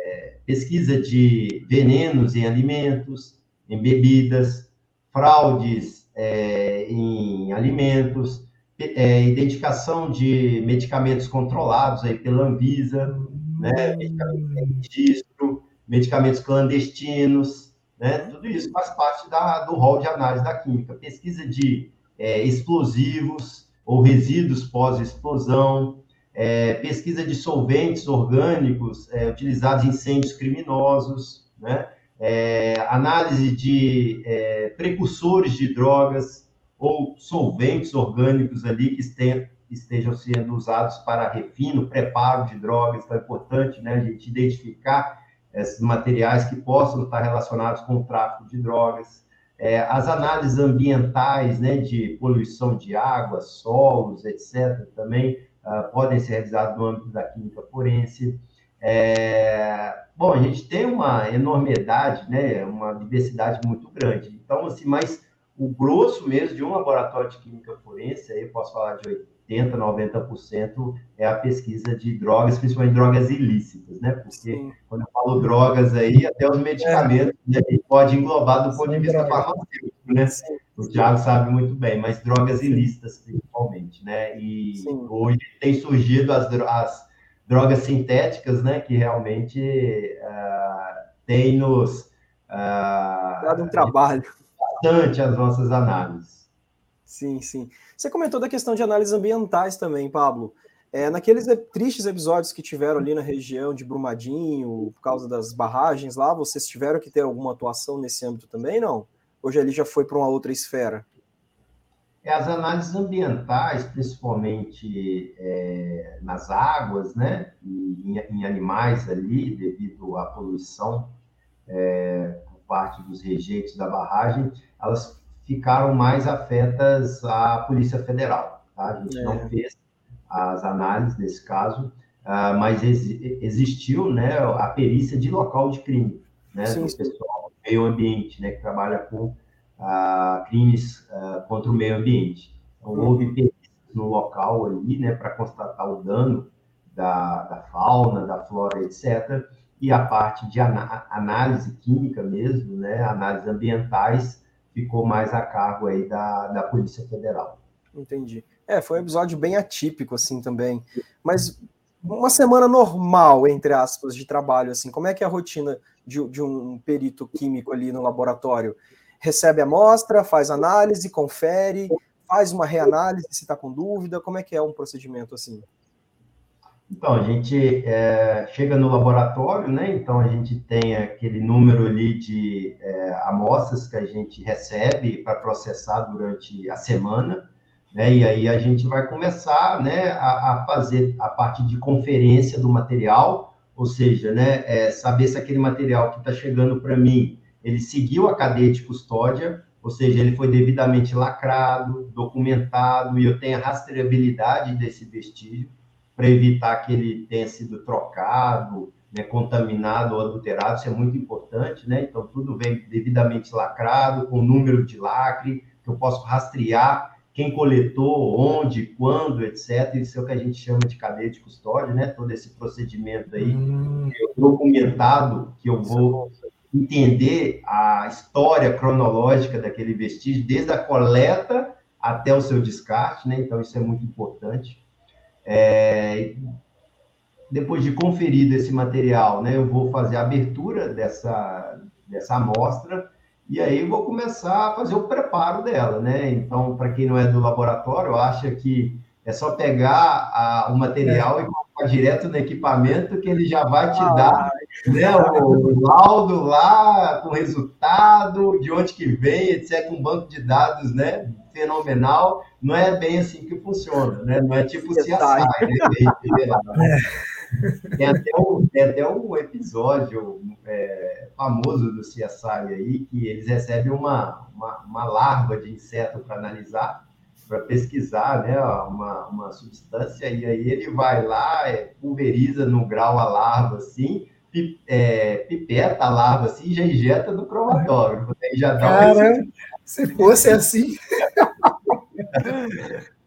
é, pesquisa de venenos em alimentos, em bebidas, fraudes é, em alimentos, é, identificação de medicamentos controlados aí pela Anvisa, né? medicamentos em registro, medicamentos clandestinos, né? Tudo isso faz parte da, do rol de análise da química. Pesquisa de é, explosivos ou resíduos pós-explosão, é, pesquisa de solventes orgânicos é, utilizados em incêndios criminosos, né? É, análise de é, precursores de drogas ou solventes orgânicos ali que estejam sendo usados para refino, preparo de drogas. Então, é importante né, a gente identificar esses materiais que possam estar relacionados com o tráfico de drogas, é, as análises ambientais, né, de poluição de água, solos, etc., também uh, podem ser realizadas no âmbito da química forense. É, bom, a gente tem uma enormidade, né, uma diversidade muito grande. Então, assim, mas o grosso mesmo de um laboratório de química forense, aí eu posso falar de 80%, 90% é a pesquisa de drogas, principalmente drogas ilícitas, né? Porque Sim. quando eu falo drogas aí, até os medicamentos é. a gente pode englobar do ponto de vista farmacêutico, né? Sim. O Thiago sabe muito bem, mas drogas ilícitas principalmente, né? E Sim. hoje tem surgido as, as, drogas sintéticas, né? Que realmente uh, tem nos uh, dado um trabalho bastante as nossas análises. Sim, sim. Você comentou da questão de análises ambientais também, Pablo. É, naqueles tristes episódios que tiveram ali na região de Brumadinho, por causa das barragens lá, vocês tiveram que ter alguma atuação nesse âmbito também, não? Hoje ali já foi para uma outra esfera? É, as análises ambientais, principalmente é, nas águas, né, em, em, animais ali, devido à poluição é, por parte dos rejeitos da barragem, elas ficaram mais afetas à Polícia Federal. Tá? A gente é. não fez as análises nesse caso, uh, mas ex existiu né, a perícia de local de crime, né, sim, do pessoal do meio ambiente, né, que trabalha com uh, crimes uh, contra o meio ambiente. Então, houve perícia no local ali, né, para constatar o dano da, da, fauna, da flora, etc., e a parte de análise química mesmo, né, análises ambientais, ficou mais a cargo aí da, da Polícia Federal. Entendi. É, foi um episódio bem atípico, assim, também. Mas uma semana normal, entre aspas, de trabalho, assim, como é que é a rotina de, de um perito químico ali no laboratório? Recebe a amostra, faz análise, confere, faz uma reanálise se está com dúvida, como é que é um procedimento assim? Então, a gente é, chega no laboratório, né? Então, a gente tem aquele número ali de é, amostras que a gente recebe para processar durante a semana, né? E aí a gente vai começar, né, a, a fazer a parte de conferência do material, ou seja, né, é, saber se aquele material que está chegando para mim, ele seguiu a cadeia de custódia, ou seja, ele foi devidamente lacrado, documentado, e eu tenho a rastreabilidade desse vestígio para evitar que ele tenha sido trocado, né, contaminado ou adulterado, isso é muito importante, né? Então, tudo vem devidamente lacrado, com número de lacre, que eu posso rastrear quem coletou, onde, quando, etc. Isso é o que a gente chama de cadeia de custódia, né? Todo esse procedimento aí hum. documentado, que eu vou entender a história cronológica daquele vestígio, desde a coleta até o seu descarte, né? Então, isso é muito importante. É, depois de conferido esse material, né, eu vou fazer a abertura dessa, dessa amostra e aí eu vou começar a fazer o preparo dela, né? Então, para quem não é do laboratório, acha que é só pegar a, o material é. e colocar direto no equipamento que ele já vai te ah, dar né, o, laudo lá com resultado, de onde que vem, etc., um banco de dados, né? Fenomenal. Não é bem assim que funciona, né? Não é tipo CSI, né? Tem até um, tem até um episódio é, famoso do CSI aí, que eles recebem uma, uma, uma larva de inseto para analisar, para pesquisar né, uma, uma substância, e aí ele vai lá, é, pulveriza no grau a larva assim, é, pipeta a larva assim, já injeta no cromatógrafo. Aí já dá Cara, um... se fosse assim.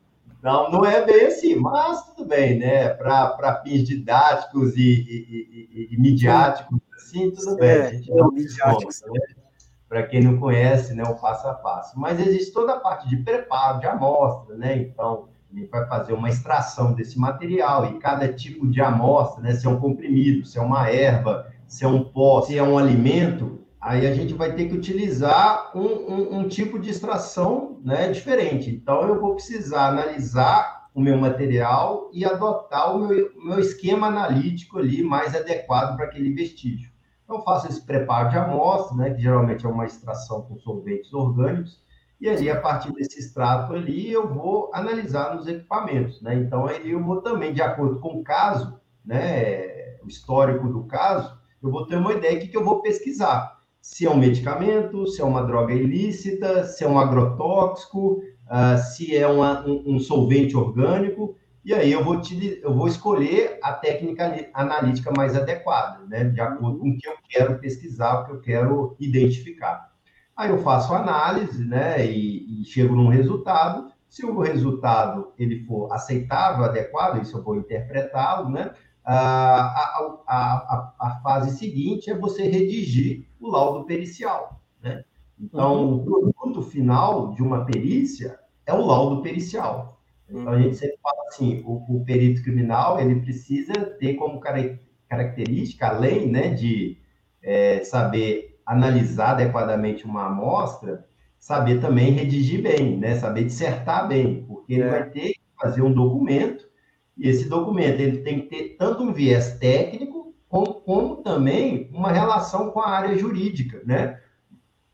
Não, não é bem assim, mas tudo bem, né? Para fins didáticos e, e, e, e, midiáticos, assim, tudo bem. É, a gente não desconta, né? Para quem não conhece, né, o passo a passo. Mas existe toda a parte de preparo, de amostra, né? Então, gente vai fazer uma extração desse material e cada tipo de amostra, né? Se é um comprimido, se é uma erva, se é um pó, se é um alimento, aí a gente vai ter que utilizar um, um, um, tipo de extração né, diferente. Então, eu vou precisar analisar o meu material e adotar o meu, meu esquema analítico ali mais adequado para aquele vestígio. Então, faço esse preparo de amostra, né, que geralmente é uma extração com solventes orgânicos, e ali, a partir desse extrato ali, eu vou analisar nos equipamentos, né? Então, aí eu vou também, de acordo com o caso, né, o histórico do caso, eu vou ter uma ideia do que eu vou pesquisar se é um medicamento, se é uma droga ilícita, se é um agrotóxico, uh, se é uma, um, um, solvente orgânico, e aí eu vou, te, eu vou escolher a técnica analítica mais adequada, né, de acordo com o que eu quero pesquisar, o que eu quero identificar. Aí eu faço a análise, né, e, e chego num resultado. Se o resultado ele for aceitável, adequado, isso eu vou interpretá-lo, né, a, a, a, a, fase seguinte é você redigir o laudo pericial. Né? Então, uhum. o produto final de uma perícia é o laudo pericial. Então, a gente sempre fala assim, o, o perito criminal, ele precisa ter como característica, além né, de é, saber analisar adequadamente uma amostra, saber também redigir bem, né? saber dissertar bem, porque ele é. vai ter que fazer um documento e esse documento ele tem que ter tanto um viés técnico, como, como também uma relação com a área jurídica, né?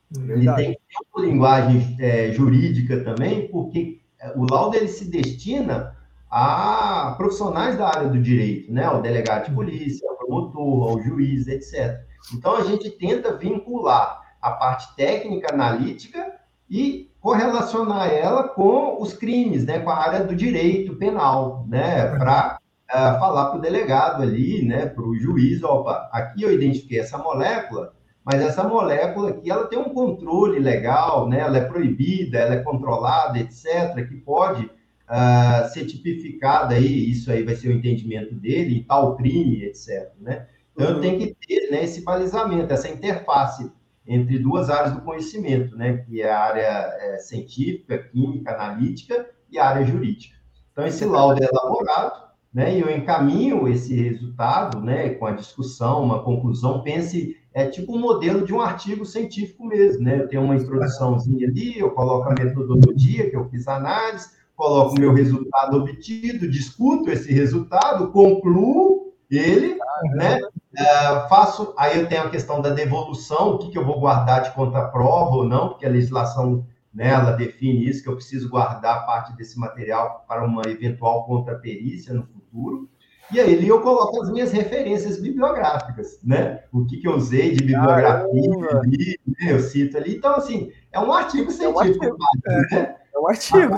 Verdade. Ele tem que ter uma linguagem é, jurídica também, porque o laudo ele se destina a profissionais da área do direito, né? Ao delegado de polícia, ao promotor, ao juiz, etc. Então, a gente tenta vincular a parte técnica, analítica e correlacionar ela com os crimes, né, com a área do direito penal, né, para uh, eh, falar para o delegado ali, né, para o juiz, opa, aqui eu identifiquei essa molécula, mas essa molécula aqui, ela tem um controle legal, né, ela é proibida, ela é controlada, etc., que pode uh, ser tipificada aí, isso aí vai ser o entendimento dele, tal crime, etc., né, então, eu tenho que ter né, esse balizamento, essa interface entre duas áreas do conhecimento, né, que é a área é, científica, química, analítica e a área jurídica. Então, esse laudo é elaborado, né, e eu encaminho esse resultado, né, com a discussão, uma conclusão, pense, é tipo um modelo de um artigo científico mesmo, né, eu tenho uma introduçãozinha ali, eu coloco a metodologia que eu fiz a análise, coloco o meu resultado obtido, discuto esse resultado, concluo ele, né, Uh, faço, aí eu tenho a questão da devolução, o que, que eu vou guardar de conta-prova ou não, porque a legislação né, ela define isso, que eu preciso guardar parte desse material para uma eventual contra-perícia no futuro. E aí eu coloco as minhas referências bibliográficas, né? O que, que eu usei de bibliografia, ali, né? eu cito ali. Então, assim, é um artigo científico. É um artigo, né? é um artigo.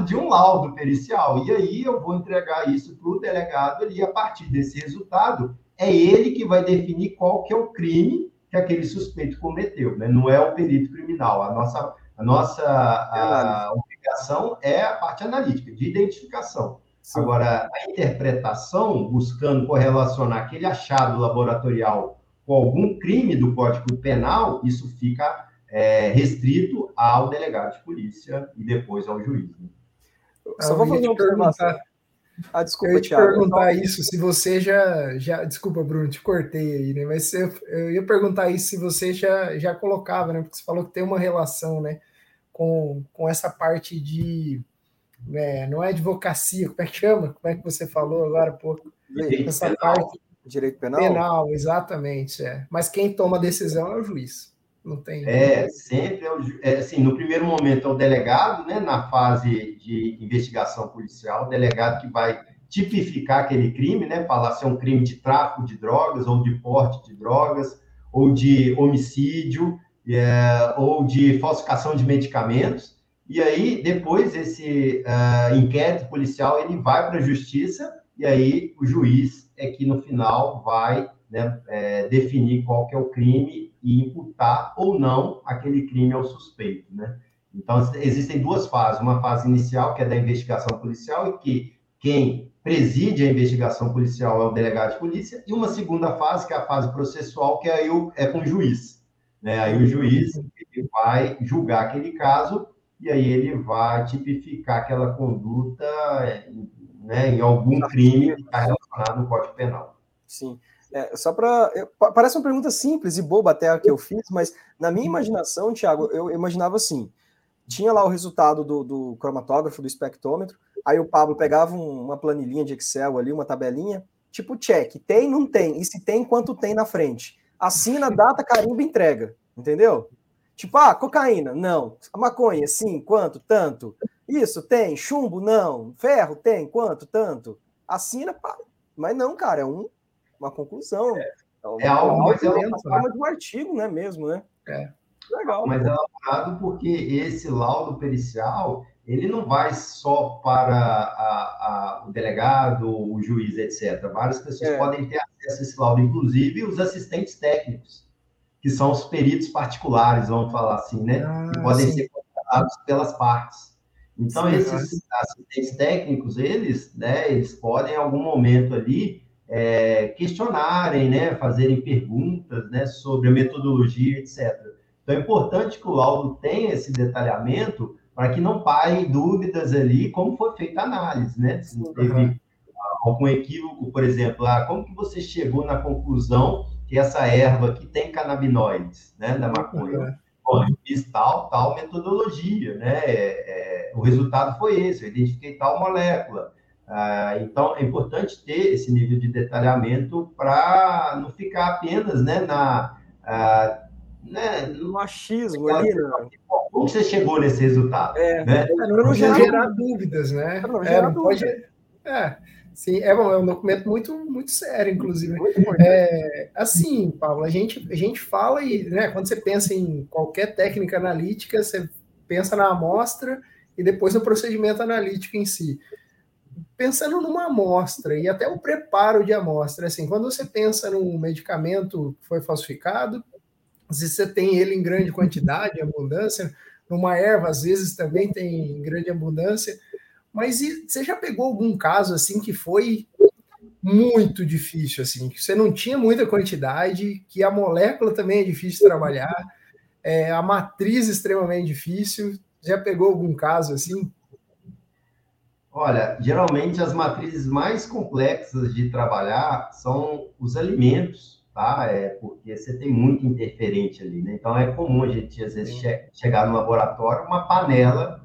De um laudo pericial. E aí eu vou entregar isso para o delegado ali, a partir desse resultado, é ele que vai definir qual que é o crime que aquele suspeito cometeu, né? Não é o perito criminal. A nossa, a nossa a obrigação é a parte analítica, de identificação. Sim. Agora, a interpretação, buscando correlacionar aquele achado laboratorial com algum crime do Código Penal, isso fica é, restrito ao delegado de polícia e depois ao juiz. Né? Só vou fazer uma observação. Ah, desculpa, eu ia te Thiago. perguntar isso, se você já, já. Desculpa, Bruno, te cortei aí, né? Mas eu, eu ia perguntar isso se você já, já colocava, né? Porque você falou que tem uma relação, né? Com, com essa parte de. É, não é advocacia, como é que chama? Como é que você falou agora há pouco? Direito essa penal. parte. Direito penal? Penal, exatamente. É. Mas quem toma a decisão é o juiz. Não tem. É, sempre é, o, é, assim, no primeiro momento é o delegado, né, na fase de investigação policial, o delegado que vai tipificar aquele crime, né, falar se é um crime de tráfico de drogas ou de porte de drogas ou de homicídio é, ou de falsificação de medicamentos. E aí, depois, esse uh, inquérito policial, ele vai para a justiça e aí o juiz é que, no final, vai né, é, definir qual que é o crime e imputar ou não aquele crime ao suspeito, né? Então, existem duas fases. Uma fase inicial, que é da investigação policial, e que quem preside a investigação policial é o delegado de polícia, e uma segunda fase, que é a fase processual, que aí é com o juiz. Né? Aí o juiz vai julgar aquele caso, e aí ele vai tipificar aquela conduta né, em algum crime que está relacionado no Código Penal. Sim. É, só para. Parece uma pergunta simples e boba até a que eu fiz, mas na minha imaginação, Thiago, eu imaginava assim: tinha lá o resultado do, do cromatógrafo, do espectrômetro, aí o Pablo pegava um, uma planilhinha de Excel ali, uma tabelinha, tipo check, tem, não tem, e se tem, quanto tem na frente. Assina, data, carimbo, entrega, entendeu? Tipo, ah, cocaína, não. A maconha, sim, quanto? Tanto. Isso, tem. Chumbo, não. Ferro, tem. Quanto? Tanto. Assina, pá. Mas não, cara, é um uma conclusão. É, então, é algo mais é uma forma de um artigo, né, mesmo, né? É. Legal. Mas é elaborado porque esse laudo pericial, ele não vai só para a, a, o delegado, o juiz, etc. Várias pessoas é. podem ter acesso a esse laudo, inclusive os assistentes técnicos, que são os peritos particulares, vamos falar assim, né? Ah, que podem sim. ser contratados pelas partes. Então, sim, esses assistentes técnicos, eles, né, eles podem, em algum momento ali, é, questionarem, né, fazerem perguntas né, sobre a metodologia, etc. Então, é importante que o laudo tenha esse detalhamento para que não parem dúvidas ali como foi feita a análise, né? Se não teve algum equívoco, por exemplo, ah, como que você chegou na conclusão que essa erva aqui tem canabinoides, né, da maconha? Bom, eu fiz tal, tal metodologia, né? É, é, o resultado foi esse, eu identifiquei tal molécula. Ah, então, é importante ter esse nível de detalhamento para não ficar apenas né, na, ah, né, no machismo ali, né? Como você chegou nesse resultado? É, né? É, não, não gerar, gerar dúvidas, né? Não, é, não pode... é, sim, é, bom, é um documento muito, muito sério, inclusive. Muito é, assim, Paulo, a gente, a gente fala e, né, quando você pensa em qualquer técnica analítica, você pensa na amostra e depois no procedimento analítico em si pensando numa amostra e até o preparo de amostra, assim, quando você pensa num medicamento que foi falsificado, se você tem ele em grande quantidade, abundância, numa erva às vezes também tem em grande abundância, mas você já pegou algum caso assim que foi muito difícil, assim, que você não tinha muita quantidade, que a molécula também é difícil de trabalhar, é, a matriz extremamente difícil. Já pegou algum caso assim? Olha, geralmente as matrizes mais complexas de trabalhar são os alimentos, tá? É porque você tem muito interferente ali, né? Então é comum a gente às vezes che chegar no laboratório uma panela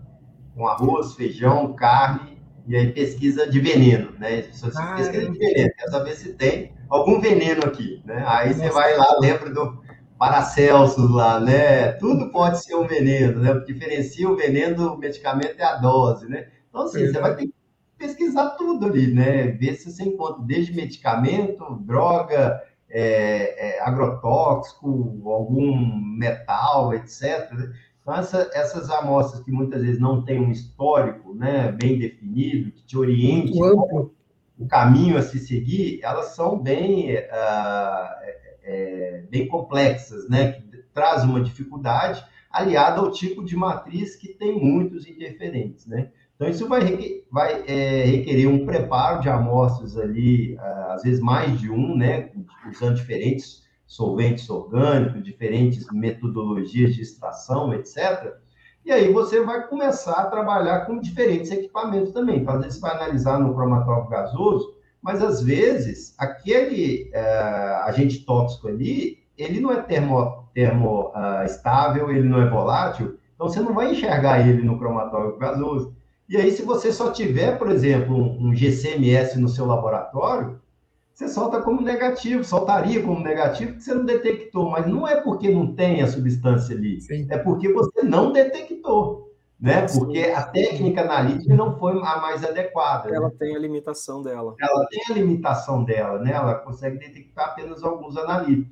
com arroz, feijão, carne e aí pesquisa de veneno, né? Ah, pesquisa de veneno, quer saber se tem algum veneno aqui, né? Aí você vai lá, lembra do Paracelsus lá, né? Tudo pode ser um veneno, né? Diferencia o veneno do medicamento e a dose, né? Então, assim, você vai ter que pesquisar tudo ali, né? Ver se você encontra desde medicamento, droga, é, é, agrotóxico, algum metal, etc. Então, essa, essas amostras que muitas vezes não têm um histórico né, bem definido, que te oriente o caminho a se seguir, elas são bem, uh, é, bem complexas, né? Que traz uma dificuldade aliada ao tipo de matriz que tem muitos interferentes, né? Então, isso vai, vai é, requerer um preparo de amostras ali, às vezes mais de um, né, usando diferentes solventes orgânicos, diferentes metodologias de extração, etc. E aí você vai começar a trabalhar com diferentes equipamentos também. Então, às vezes, você vai analisar no cromatógrafo gasoso, mas às vezes aquele é, agente tóxico ali, ele não é termo, termo uh, estável, ele não é volátil, então você não vai enxergar ele no cromatógrafo gasoso. E aí, se você só tiver, por exemplo, um, GCMS no seu laboratório, você solta como negativo, soltaria como negativo, porque você não detectou, mas não é porque não tem a substância ali, Sim. é porque você não detectou, né? Porque a técnica analítica não foi a mais adequada. Ela né? tem a limitação dela. Ela tem a limitação dela, né? Ela consegue detectar apenas alguns analíticos.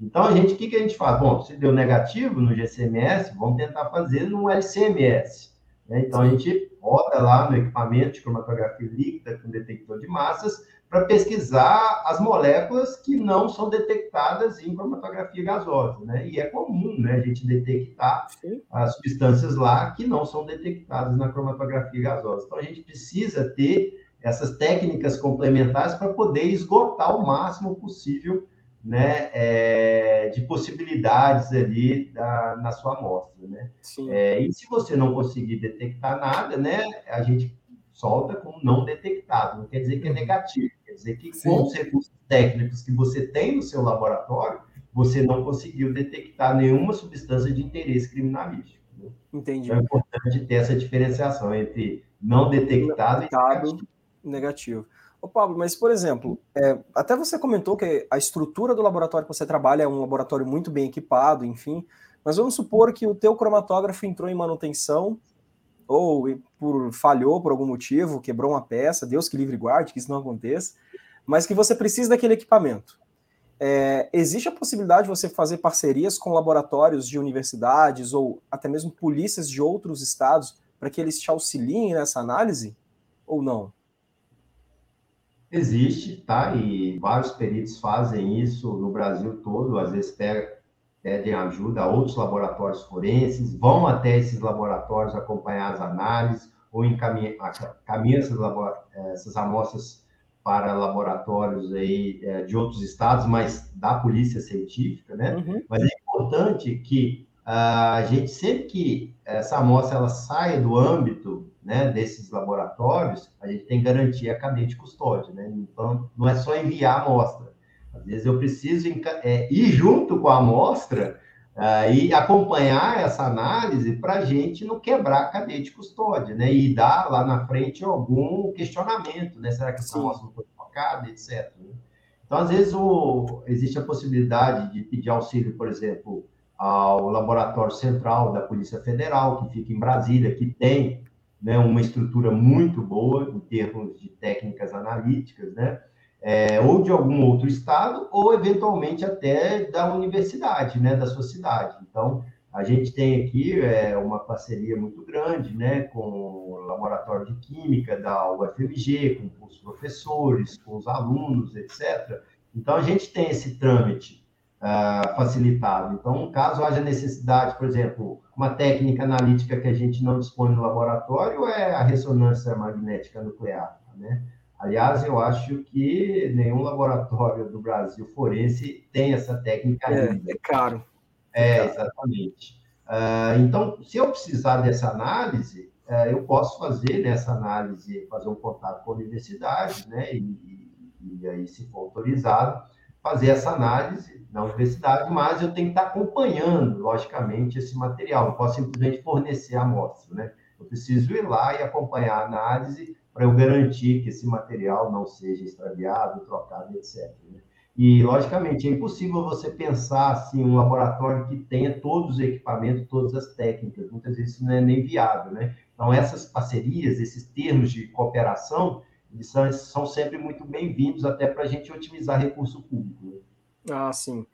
Então, a gente, o que, que a gente faz? Bom, se deu negativo no GCMS, vamos tentar fazer no LCMS. Né? Então, a gente roda lá no equipamento de cromatografia líquida com detector de massas para pesquisar as moléculas que não são detectadas em cromatografia gasosa, né? E é comum, né, a gente detectar Sim. as substâncias lá que não são detectadas na cromatografia gasosa. Então a gente precisa ter essas técnicas complementares para poder esgotar o máximo possível, né, é, de possibilidades ali da, na sua amostra, né? É, e se você não conseguir detectar nada, né, a gente solta como não detectado. Não quer dizer que é negativo, quer dizer que Sim. com os recursos técnicos que você tem no seu laboratório, você não conseguiu detectar nenhuma substância de interesse criminalístico. Né? Entendi. Então é importante ter essa diferenciação entre não detectado, detectado e negativo. negativo. Ô, Pablo, mas, por exemplo, é, até você comentou que a estrutura do laboratório que você trabalha é um laboratório muito bem equipado, enfim, mas vamos supor que o teu cromatógrafo entrou em manutenção ou por falhou por algum motivo, quebrou uma peça, Deus que livre guarde, que isso não aconteça, mas que você precisa daquele equipamento. É, existe a possibilidade de você fazer parcerias com laboratórios de universidades ou até mesmo polícias de outros estados para que eles te auxiliem nessa análise? Ou não? Existe, tá? E vários peritos fazem isso no Brasil todo, às vezes pedem ajuda a outros laboratórios forenses, vão até esses laboratórios acompanhar as análises ou encaminham, essas, essas amostras para laboratórios aí é, de outros estados, mas da polícia científica, né? Uhum. Mas é importante que ah, a gente sempre que essa amostra ela saia do âmbito né, desses laboratórios, a gente tem que garantir a cadeia de custódia, né? Então, não é só enviar a amostra. Às vezes eu preciso é, ir junto com a amostra uh, e acompanhar essa análise para a gente não quebrar a cadeia de custódia, né? E dar lá na frente algum questionamento, né? Será que essa amostra não foi trocada, etc. Né? Então, às vezes, o, existe a possibilidade de pedir auxílio, por exemplo, ao Laboratório Central da Polícia Federal, que fica em Brasília, que tem né, uma estrutura muito boa em termos de técnicas analíticas, né? É, ou de algum outro estado, ou eventualmente até da universidade, né, da sua cidade. Então, a gente tem aqui é, uma parceria muito grande né, com o Laboratório de Química da UFMG, com os professores, com os alunos, etc. Então, a gente tem esse trâmite uh, facilitado. Então, caso haja necessidade, por exemplo, uma técnica analítica que a gente não dispõe no laboratório é a ressonância magnética nuclear. Né? Aliás, eu acho que nenhum laboratório do Brasil forense tem essa técnica é, ainda. É caro. É, exatamente. Uh, então, se eu precisar dessa análise, uh, eu posso fazer nessa análise, fazer um contato com a universidade, né? E, e, e, aí, se for autorizado, fazer essa análise na universidade, mas eu tenho que estar acompanhando, logicamente, esse material. Não posso simplesmente fornecer a amostra, né? Eu preciso ir lá e acompanhar a análise para eu garantir que esse material não seja extraviado, trocado, etc. Né? E, logicamente, é impossível você pensar assim, um laboratório que tenha todos os equipamentos, todas as técnicas. Muitas vezes isso não é nem viável, né? Então, essas parcerias, esses termos de cooperação, eles são, são sempre muito bem-vindos até para a gente otimizar recurso público. Né? Ah, sim.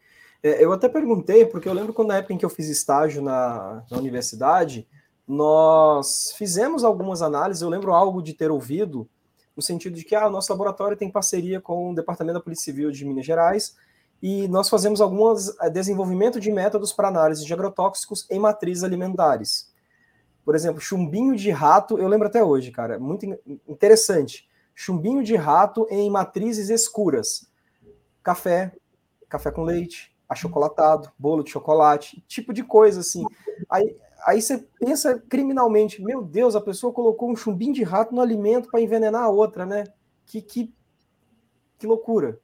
É, eu até perguntei, porque eu lembro quando na época em que eu fiz estágio na, na universidade, nós fizemos algumas análises, eu lembro algo de ter ouvido, no sentido de que ah, nosso laboratório tem parceria com o Departamento da Polícia Civil de Minas Gerais, e nós fazemos alguns eh, desenvolvimento de métodos para análise de agrotóxicos em matrizes alimentares. Por exemplo, chumbinho de rato, eu lembro até hoje, cara, muito interessante. Chumbinho de rato em matrizes escuras. Café, café com leite, achocolatado, bolo de chocolate, tipo de coisa assim. Aí aí você pensa criminalmente, meu Deus, a pessoa colocou um chumbinho de rato no alimento para envenenar a outra, né? Que, que, que loucura.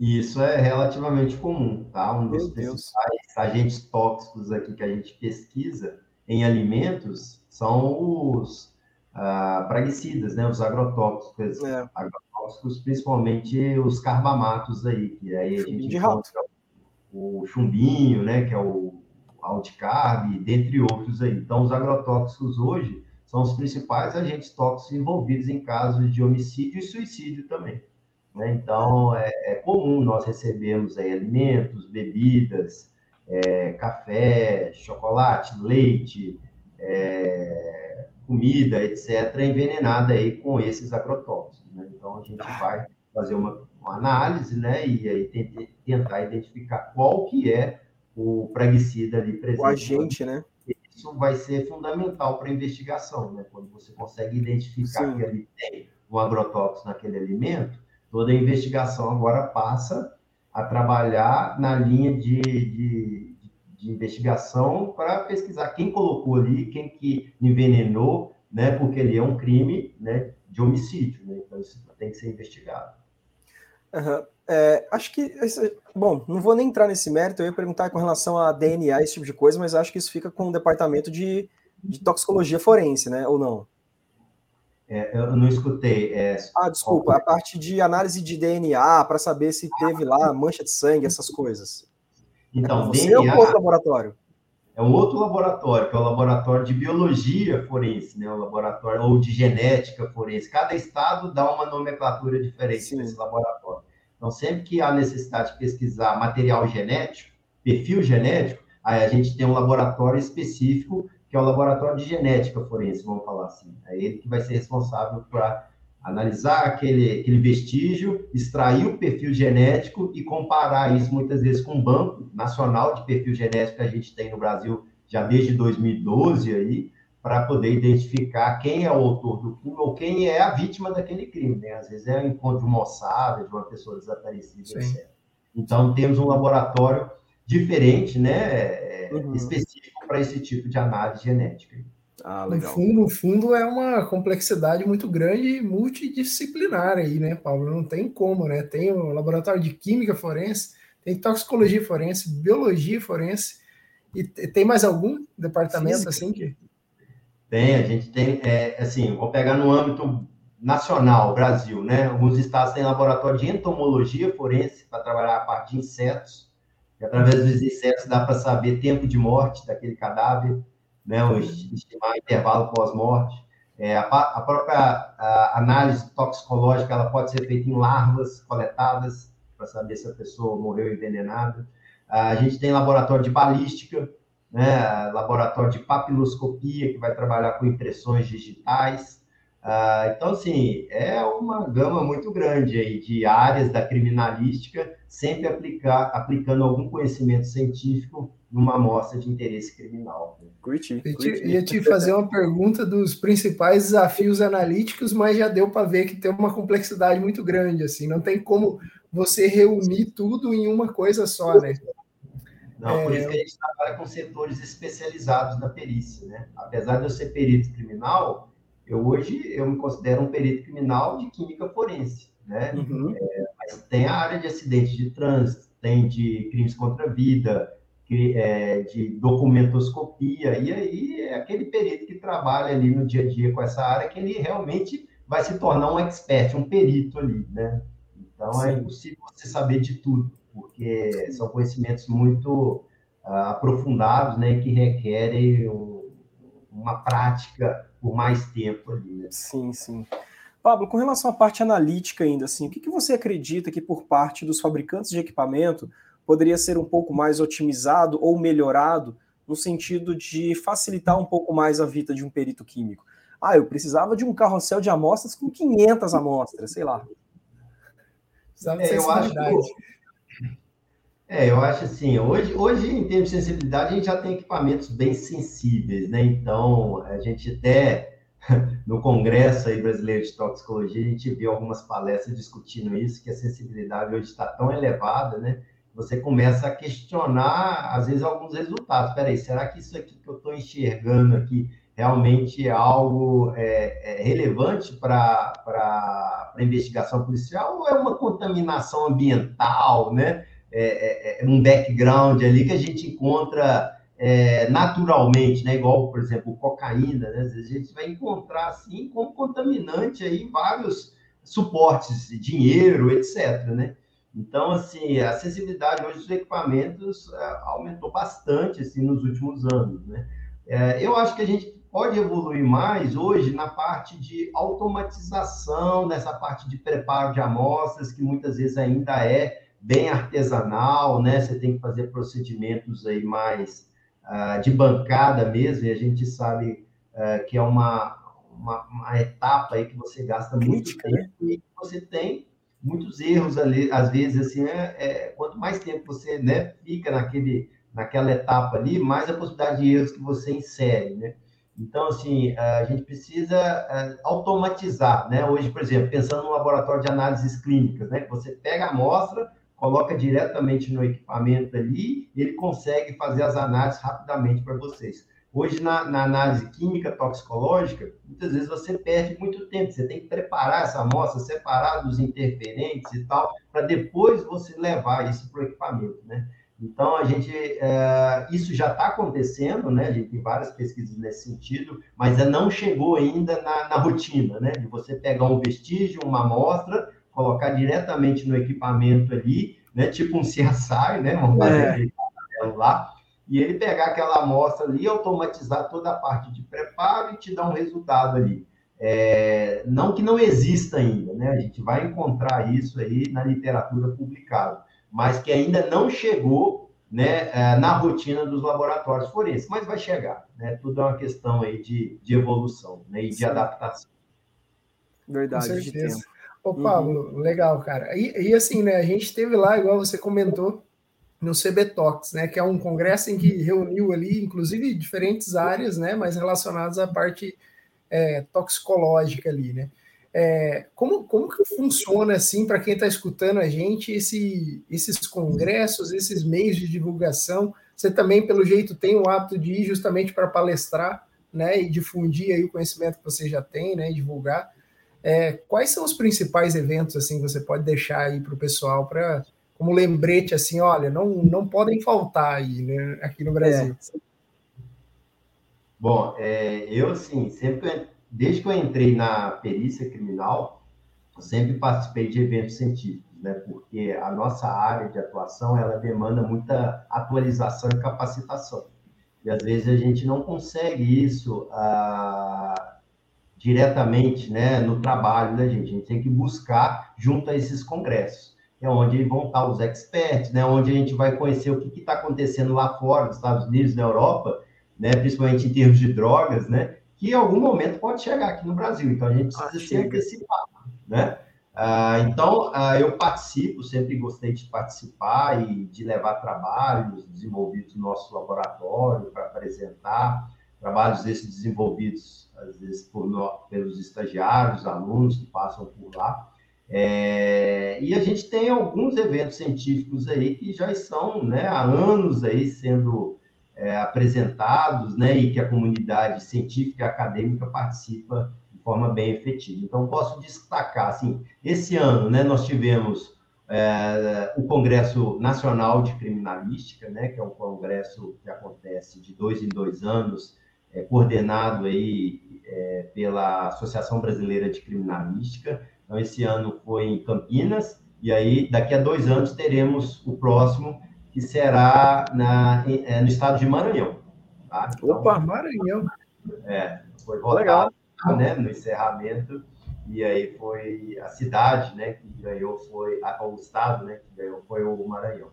Isso é relativamente comum, tá? Um dos principais agentes tóxicos aqui que a gente pesquisa em alimentos são os uh, praguicidas, né? Os agrotóxicos, é. agrotóxicos, principalmente os carbamatos aí, que aí a gente encontra o chumbinho, né? Que é o alticarb, dentre outros aí. Então, os agrotóxicos hoje são os principais agentes tóxicos envolvidos em casos de homicídio e suicídio também. Né? Então, é, é, comum nós recebermos aí alimentos, bebidas, é, café, chocolate, leite, é, comida, etc., envenenada aí com esses agrotóxicos. Né? Então, a gente vai fazer uma, uma análise né? e aí tentar identificar qual que é o praguicida ali presente. O agente, né? Isso vai ser fundamental para a investigação, né? Quando você consegue identificar Sim. que ali tem um agrotóxico naquele alimento, toda a investigação agora passa a trabalhar na linha de, de, de investigação para pesquisar quem colocou ali, quem que envenenou, né? Porque ele é um crime, né? De homicídio, né? Então isso tem que ser investigado. Uhum. É, acho que. Bom, não vou nem entrar nesse mérito, eu ia perguntar com relação a DNA, esse tipo de coisa, mas acho que isso fica com o departamento de, de toxicologia forense, né? Ou não? É, eu não escutei. É... Ah, desculpa, a parte de análise de DNA para saber se teve lá mancha de sangue, essas coisas. Então, é DNA, ou outro laboratório? É um outro laboratório, que é o laboratório de biologia forense, né? O laboratório ou de genética forense. Cada estado dá uma nomenclatura diferente nesse laboratório. Então, sempre que há necessidade de pesquisar material genético, perfil genético, aí a gente tem um laboratório específico, que é o laboratório de genética forense, vamos falar assim. É ele que vai ser responsável para analisar aquele, aquele vestígio, extrair o perfil genético e comparar isso muitas vezes com o Banco Nacional de Perfil Genético que a gente tem no Brasil já desde 2012 aí, para poder identificar quem é o autor do crime ou quem é a vítima daquele crime. Né? Às vezes é o encontro de uma ossada, de uma pessoa desaparecida, Sim. etc. Então, temos um laboratório diferente, né, é, uhum. específico para esse tipo de análise genética. Ah, legal. No fundo, no fundo, é uma complexidade muito grande e multidisciplinar aí, né, Paulo? Não tem como, né? Tem o laboratório de química forense, tem toxicologia forense, biologia forense, e tem mais algum departamento Física. assim que tem, a gente tem, é, assim, vou pegar no âmbito nacional, Brasil, né? Alguns estados têm laboratório de entomologia forense para trabalhar a parte de insetos, e através dos insetos dá para saber tempo de morte daquele cadáver, né? O estimar intervalo pós-morte. É, a, a, própria a análise toxicológica ela pode ser feita em larvas coletadas para saber se a pessoa morreu envenenada. A gente tem laboratório de balística, né, laboratório de papiloscopia, que vai trabalhar com impressões digitais. Ah, então, assim, é uma gama muito grande aí de áreas da criminalística, sempre aplicar, aplicando algum conhecimento científico numa amostra de interesse criminal. Curti, curti. Eu ia te fazer uma pergunta dos principais desafios analíticos, mas já deu para ver que tem uma complexidade muito grande, assim, não tem como você reunir tudo em uma coisa só, né? Não, é... por isso que a gente trabalha com setores especializados na perícia, né? Apesar de eu ser perito criminal, eu hoje eu me considero um perito criminal de química forense, né? Uhum. É, mas tem a área de acidentes de trânsito, tem de crimes contra a vida, que, é, de documentoscopia, e aí é aquele perito que trabalha ali no dia a dia com essa área que ele realmente vai se tornar um expert, um perito ali, né? Então é Sim. é impossível você saber de tudo porque são conhecimentos muito uh, aprofundados, né, que requerem um, uma prática por mais tempo ali. Né? Sim, sim. Pablo, com relação à parte analítica ainda, assim, o que, que você acredita que por parte dos fabricantes de equipamento poderia ser um pouco mais otimizado ou melhorado no sentido de facilitar um pouco mais a vida de um perito químico? Ah, eu precisava de um carrossel de amostras com 500 amostras, sei lá. É, eu acho que é, eu acho assim, hoje, hoje, em termos de sensibilidade, a gente já tem equipamentos bem sensíveis, né? Então, a gente até no Congresso aí brasileiro de toxicologia, a gente viu algumas palestras discutindo isso, que a sensibilidade hoje está tão elevada, né? você começa a questionar, às vezes, alguns resultados. Espera aí, será que isso aqui que eu estou enxergando aqui realmente é algo é, é relevante para a investigação policial ou é uma contaminação ambiental, né? É, é, é, um background ali que a gente encontra é, naturalmente, né? Igual, por exemplo, cocaína, né? A gente vai encontrar assim como contaminante aí vários suportes, dinheiro, etc. Né? Então, assim, a acessibilidade hoje dos equipamentos é, aumentou bastante assim, nos últimos anos. Né? É, eu acho que a gente pode evoluir mais hoje na parte de automatização, nessa parte de preparo de amostras, que muitas vezes ainda é bem artesanal, né? Você tem que fazer procedimentos aí mais uh, de bancada mesmo, e a gente sabe uh, que é uma, uma, uma, etapa aí que você gasta Crítica, muito tempo né? e você tem muitos erros ali, às vezes, assim, é, é, quanto mais tempo você né, fica naquele, naquela etapa ali, mais a possibilidade de erros que você insere, né? Então, assim, a gente precisa é, automatizar, né? Hoje, por exemplo, pensando no laboratório de análises clínicas, né? Você pega a amostra, coloca diretamente no equipamento ali, ele consegue fazer as análises rapidamente para vocês. Hoje, na, na, análise química toxicológica, muitas vezes você perde muito tempo. Você tem que preparar essa amostra, separar dos interferentes e tal, para depois você levar isso para o equipamento, né? Então, a gente, é, isso já está acontecendo, né? A gente tem várias pesquisas nesse sentido, mas não chegou ainda na, na rotina, né? De você pegar um vestígio, uma amostra, colocar diretamente no equipamento ali, né? Tipo um CSI, né? Vamos fazer é. lá e ele pegar aquela amostra ali, automatizar toda a parte de preparo e te dar um resultado ali. É, não que não exista ainda, né? A gente vai encontrar isso aí na literatura publicada, mas que ainda não chegou né, é, na rotina dos laboratórios forenses, mas vai chegar, né? Tudo é uma questão aí de, de evolução né, e de Sim. adaptação. Verdade, de tempo. Ô, Pablo, uhum. legal, cara. E, e assim, né, a gente teve lá, igual você comentou, no CBTOX, né, que é um congresso em que reuniu ali, inclusive, diferentes áreas, né, mas relacionadas à parte é, toxicológica ali, né. É, como, como que funciona, assim, para quem está escutando a gente, esse, esses congressos, esses meios de divulgação? Você também, pelo jeito, tem o hábito de ir justamente para palestrar, né, e difundir aí o conhecimento que você já tem, né, e divulgar. É, quais são os principais eventos, assim, que você pode deixar aí para o pessoal para como lembrete assim, olha, não, não podem faltar aí, né, aqui no Brasil. É. Bom, é, eu assim, sempre, desde que eu entrei na perícia criminal, eu sempre participei de eventos científicos, né, porque a nossa área de atuação, ela demanda muita atualização e capacitação. E às vezes a gente não consegue isso ah, diretamente, né, no trabalho da gente. A gente tem que buscar junto a esses congressos é onde vão estar os experts, né? Onde a gente vai conhecer o que está acontecendo lá fora, nos Estados Unidos, na Europa, né? Principalmente em termos de drogas, né? Que em algum momento pode chegar aqui no Brasil. Então a gente precisa ah, se antecipar, né? Ah, então ah, eu participo, sempre gostei de participar e de levar trabalhos desenvolvidos no nosso laboratório para apresentar trabalhos esses desenvolvidos às vezes por, pelos estagiários, alunos que passam por lá. É, e a gente tem alguns eventos científicos aí que já são né, há anos aí sendo é, apresentados, né, e que a comunidade científica e acadêmica participa de forma bem efetiva. Então, posso destacar, assim, esse ano, né, nós tivemos é, o Congresso Nacional de Criminalística, né, que é um congresso que acontece de dois em dois anos, é, coordenado aí é, pela Associação Brasileira de Criminalística, então, esse ano foi em Campinas, e aí daqui a dois anos teremos o próximo, que será na, é, no estado de Maranhão. Tá? Então, Opa, Maranhão! É, foi votado né, no encerramento, e aí foi a cidade né, que ganhou, foi o estado né, que ganhou foi o Maranhão.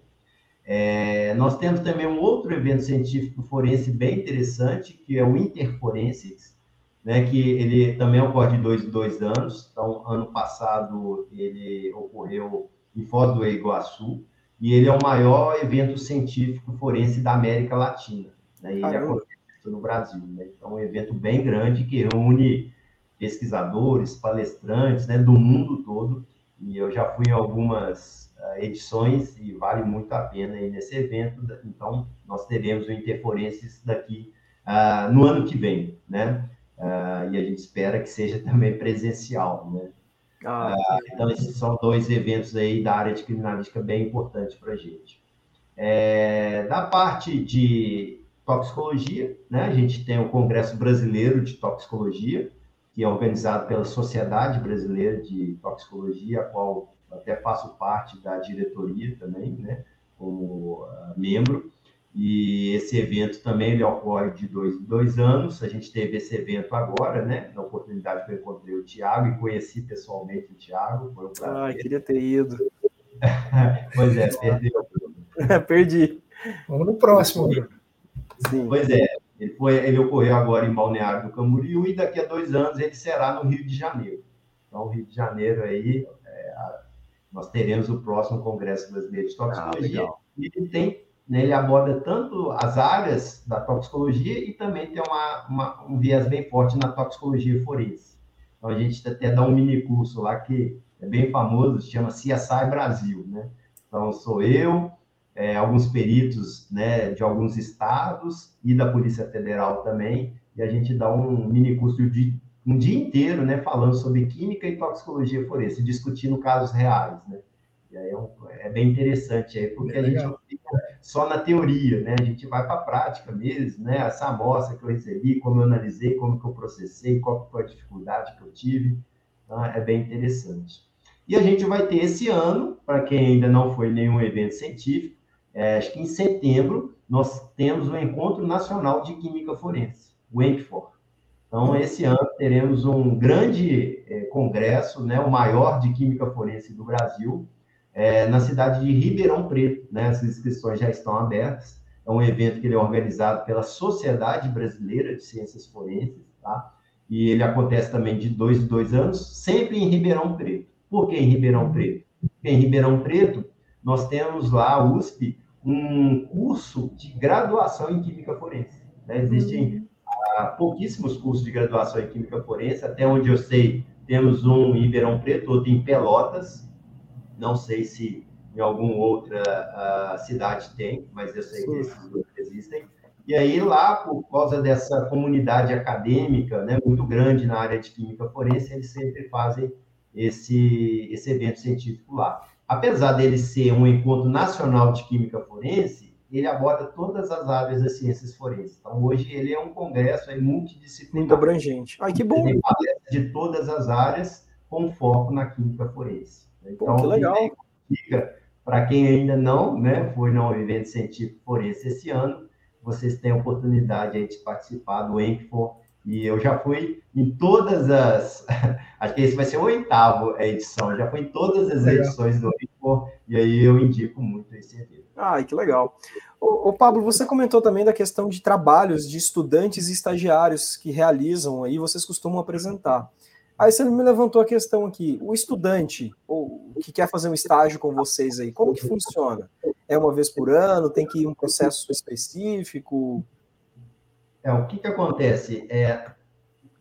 É, nós temos também um outro evento científico forense bem interessante, que é o Interforensics, né, que ele também ocorre de dois em dois anos. Então, ano passado ele ocorreu em Foz do Iguaçu e ele é o maior evento científico forense da América Latina. Né, ele acontece no Brasil. Né? Então, é um evento bem grande que reúne pesquisadores, palestrantes né, do mundo todo e eu já fui em algumas edições e vale muito a pena ir nesse evento. Então, nós teremos o Interforenses daqui uh, no ano que vem, né? Uh, e a gente espera que seja também presencial, né? Ah, então, esses são dois eventos aí da área de criminalística bem importantes para a gente. É, da parte de toxicologia, né? A gente tem o Congresso Brasileiro de Toxicologia, que é organizado pela Sociedade Brasileira de Toxicologia, a qual até faço parte da diretoria também, né, como uh, membro. E esse evento também ele ocorre de dois em dois anos. A gente teve esse evento agora, né? Na oportunidade que eu encontrei o Tiago e conheci pessoalmente o Tiago. Foi um prazer. Ah, queria ter ido. pois é, perdeu. Perdi. Vamos no próximo, Bruno. Sim. Pois é, ele, foi, ele ocorreu agora em Balneário do Camboriú e daqui a dois anos ele será no Rio de Janeiro. Então, Rio de Janeiro aí, é, nós teremos o próximo Congresso Brasileiro de Toxicologia. Ah, e ele tem, né, ele aborda tanto as áreas da toxicologia e também tem uma, uma, um viés bem forte na toxicologia forense. Então, a gente até dá um mini curso lá que é bem famoso, chama CSI Brasil, né? Então, sou eu, é, alguns peritos né, de alguns estados e da Polícia Federal também, e a gente dá um mini curso de um dia inteiro, né, falando sobre química e toxicologia forense, discutindo casos reais, né? E aí é, um, é bem interessante aí, porque é a gente não fica só na teoria, né? A gente vai para a prática mesmo, né? Essa amostra que eu recebi, como eu analisei, como que eu processei, qual foi a dificuldade que eu tive, então, é bem interessante. E a gente vai ter esse ano, para quem ainda não foi nenhum evento científico, é, acho que em setembro, nós temos o Encontro Nacional de Química Forense, o ENCFOR. Então, esse ano teremos um grande é, congresso, né, o maior de Química Forense do Brasil, é, na cidade de Ribeirão Preto. Né, as inscrições já estão abertas. É um evento que ele é organizado pela Sociedade Brasileira de Ciências Forenses, tá? E ele acontece também de dois em dois anos, sempre em Ribeirão Preto. Por que em Ribeirão Preto? Porque em Ribeirão Preto nós temos lá, a USP, um curso de graduação em Química Forense. Né? Existem ah, pouquíssimos cursos de graduação em Química Forense, até onde eu sei, temos um em Ribeirão Preto, outro em Pelotas, não sei se em alguma outra uh, cidade tem, mas eu sei Sim. que esses dois existem. E aí, lá, por causa dessa comunidade acadêmica né, muito grande na área de química forense, eles sempre fazem esse, esse evento científico lá apesar dele ser um encontro nacional de química forense, ele aborda todas as áreas das ciências forenses. Então, hoje, ele é um congresso é multidisciplinar. Muito abrangente. Ai, que bom! De todas as áreas, com foco na química forense. Então, Pô, que legal! Para quem ainda não né, foi no evento científico forense esse ano, vocês têm a oportunidade de participar do ENCFOR e eu já fui em todas as. Acho que esse vai ser o oitavo edição. Já fui em todas as edições do Rico, e aí eu indico muito esse evento. Ah, que legal. O, o, Pablo, você comentou também da questão de trabalhos de estudantes e estagiários que realizam aí, vocês costumam apresentar. Aí você me levantou a questão aqui, o estudante ou que quer fazer um estágio com vocês aí, como que funciona? É uma vez por ano? Tem que ir um processo específico? É, o que, que acontece? É,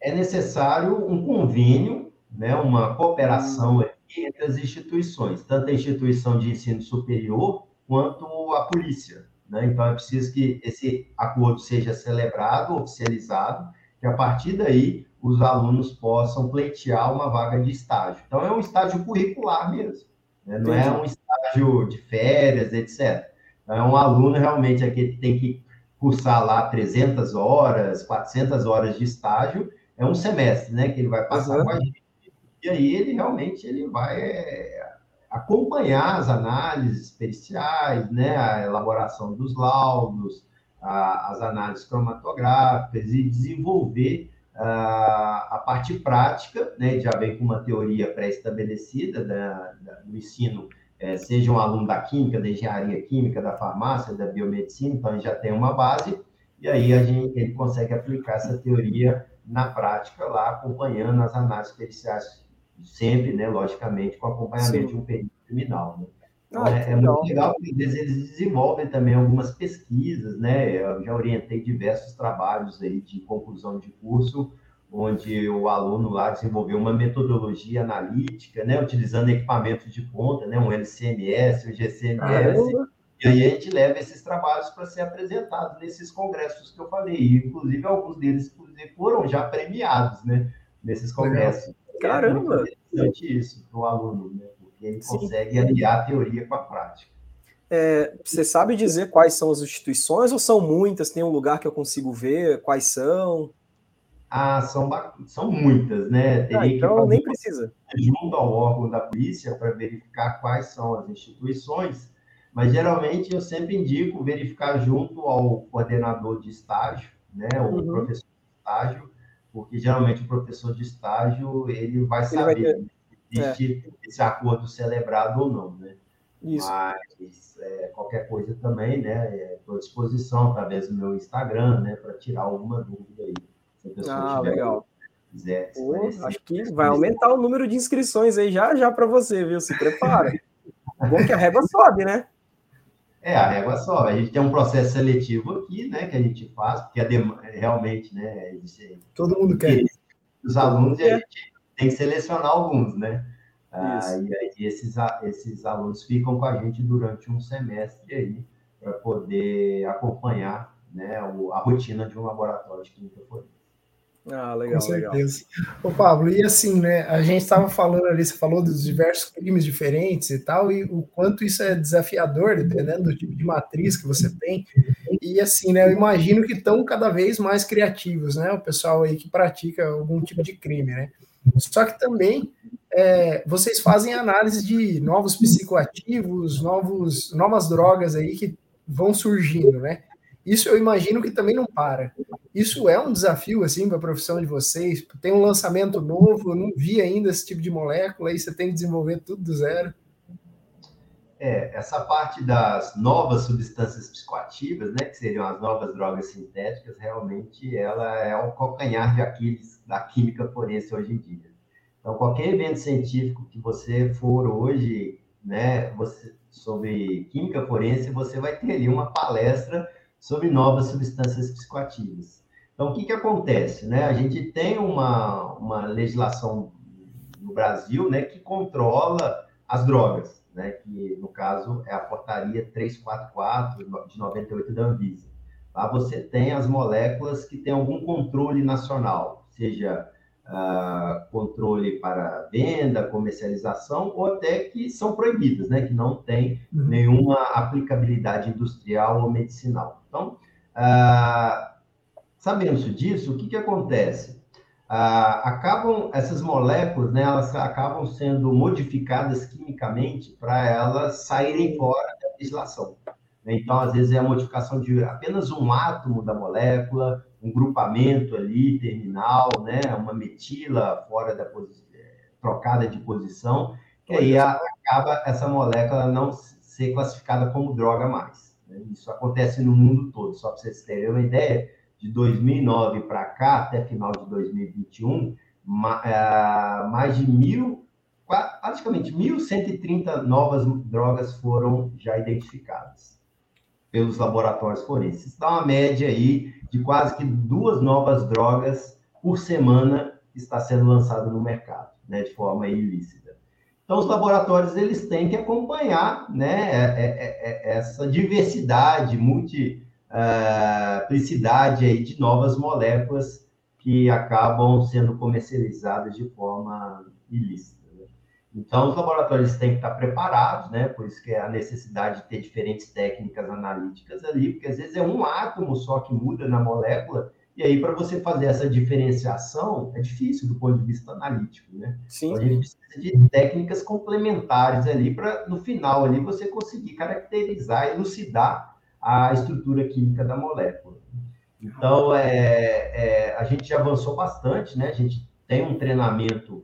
é necessário um convênio, né, uma cooperação entre as instituições, tanto a instituição de ensino superior quanto a polícia. Né? Então, é preciso que esse acordo seja celebrado, oficializado, que a partir daí os alunos possam pleitear uma vaga de estágio. Então, é um estágio curricular mesmo, né? não é um estágio de férias, etc. Então, é um aluno realmente aqui que tem que cursar lá 300 horas, 400 horas de estágio, é um semestre, né, que ele vai passar uhum. com a gente. E aí ele realmente ele vai é, acompanhar as análises periciais, né, a elaboração dos laudos, a, as análises cromatográficas e desenvolver a, a parte prática, né, já vem com uma teoria pré-estabelecida do ensino é, seja um aluno da química, da engenharia química, da farmácia, da biomedicina, então ele já tem uma base, e aí a gente, ele consegue aplicar essa teoria na prática lá, acompanhando as análises periciais, sempre, né, logicamente, com acompanhamento Sim. de um perito criminal, né? Então, ah, é, é muito legal, porque às vezes eles desenvolvem também algumas pesquisas, né? Eu já orientei diversos trabalhos aí de conclusão de curso onde o aluno lá desenvolveu uma metodologia analítica, né, utilizando equipamentos de ponta, né, um LCMS, um GCMS, Caramba. e aí a gente leva esses trabalhos para ser apresentados nesses congressos que eu falei, e, inclusive alguns deles inclusive, foram já premiados, né, nesses congressos. Caramba! É interessante isso para o aluno, né, porque ele Sim. consegue aliar a teoria com a prática. É, você sabe dizer quais são as instituições ou são muitas? Tem um lugar que eu consigo ver? Quais são? Ah, são, são muitas, né? Ah, então nem precisa. Junto ao órgão da polícia para verificar quais são as instituições, mas geralmente eu sempre indico verificar junto ao coordenador de estágio, né? O uhum. professor de estágio, porque geralmente o professor de estágio ele vai saber ele vai ter... se existe é. esse acordo celebrado ou não, né? Isso. Mas é, qualquer coisa também, né? Estou à disposição através do meu Instagram, né? Para tirar alguma dúvida aí. Ah, legal. Quiser, Pô, acho que vai aumentar o número de inscrições aí já já para você, viu? Se prepara. Bom que a régua sobe, né? É, a régua sobe. A gente tem um processo seletivo aqui, né, que a gente faz, porque a realmente, né, todo mundo quer. Os alunos e a gente tem que selecionar alguns, né? Ah, e aí esses, esses alunos ficam com a gente durante um semestre aí para poder acompanhar né, a rotina de um laboratório de química forense. Ah, legal, Com certeza. Legal. Ô, Pablo, e assim, né? A gente estava falando ali, você falou dos diversos crimes diferentes e tal, e o quanto isso é desafiador, dependendo do tipo de matriz que você tem. E assim, né? Eu imagino que estão cada vez mais criativos, né? O pessoal aí que pratica algum tipo de crime, né? Só que também é, vocês fazem análise de novos psicoativos, novos, novas drogas aí que vão surgindo, né? Isso eu imagino que também não para. Isso é um desafio assim para a profissão de vocês. Tem um lançamento novo, eu não vi ainda esse tipo de molécula, aí você tem que desenvolver tudo do zero. É, essa parte das novas substâncias psicoativas, né, que seriam as novas drogas sintéticas, realmente ela é o calcanhar de Aquiles da química forense hoje em dia. Então, qualquer evento científico que você for hoje, né, você, sobre química forense, você vai ter ali uma palestra sobre novas substâncias psicoativas. Então, o que, que acontece? Né? A gente tem uma, uma legislação no Brasil né, que controla as drogas, né, que no caso é a portaria 344 de 98 da Anvisa. Lá você tem as moléculas que têm algum controle nacional, seja uh, controle para venda, comercialização, ou até que são proibidas, né, que não tem uhum. nenhuma aplicabilidade industrial ou medicinal. Então, uh, sabendo disso, o que, que acontece? Uh, acabam essas moléculas, né, elas acabam sendo modificadas quimicamente para elas saírem fora da legislação. Então, às vezes, é a modificação de apenas um átomo da molécula, um grupamento ali, terminal, né? uma metila fora da trocada de posição, que aí acaba essa molécula não ser classificada como droga mais. Né? Isso acontece no mundo todo, só para vocês terem uma ideia, de 2009 para cá, até final de 2021, é, mais de mil, praticamente 1.130 novas drogas foram já identificadas pelos laboratórios forenses. Dá uma média aí de quase que duas novas drogas por semana está sendo lançado no mercado, né, de forma ilícita. Então, os laboratórios eles têm que acompanhar né, é, é, é, essa diversidade, multiplicidade aí de novas moléculas que acabam sendo comercializadas de forma ilícita. Então, os laboratórios têm que estar preparados, né? Por isso que é a necessidade de ter diferentes técnicas analíticas ali, porque às vezes é um átomo só que muda na molécula, e aí para você fazer essa diferenciação é difícil do ponto de vista analítico, né? Sim. Então, a gente precisa de técnicas complementares ali para no final ali você conseguir caracterizar, elucidar a estrutura química da molécula. Então, é, é, a gente já avançou bastante, né? A gente tem um treinamento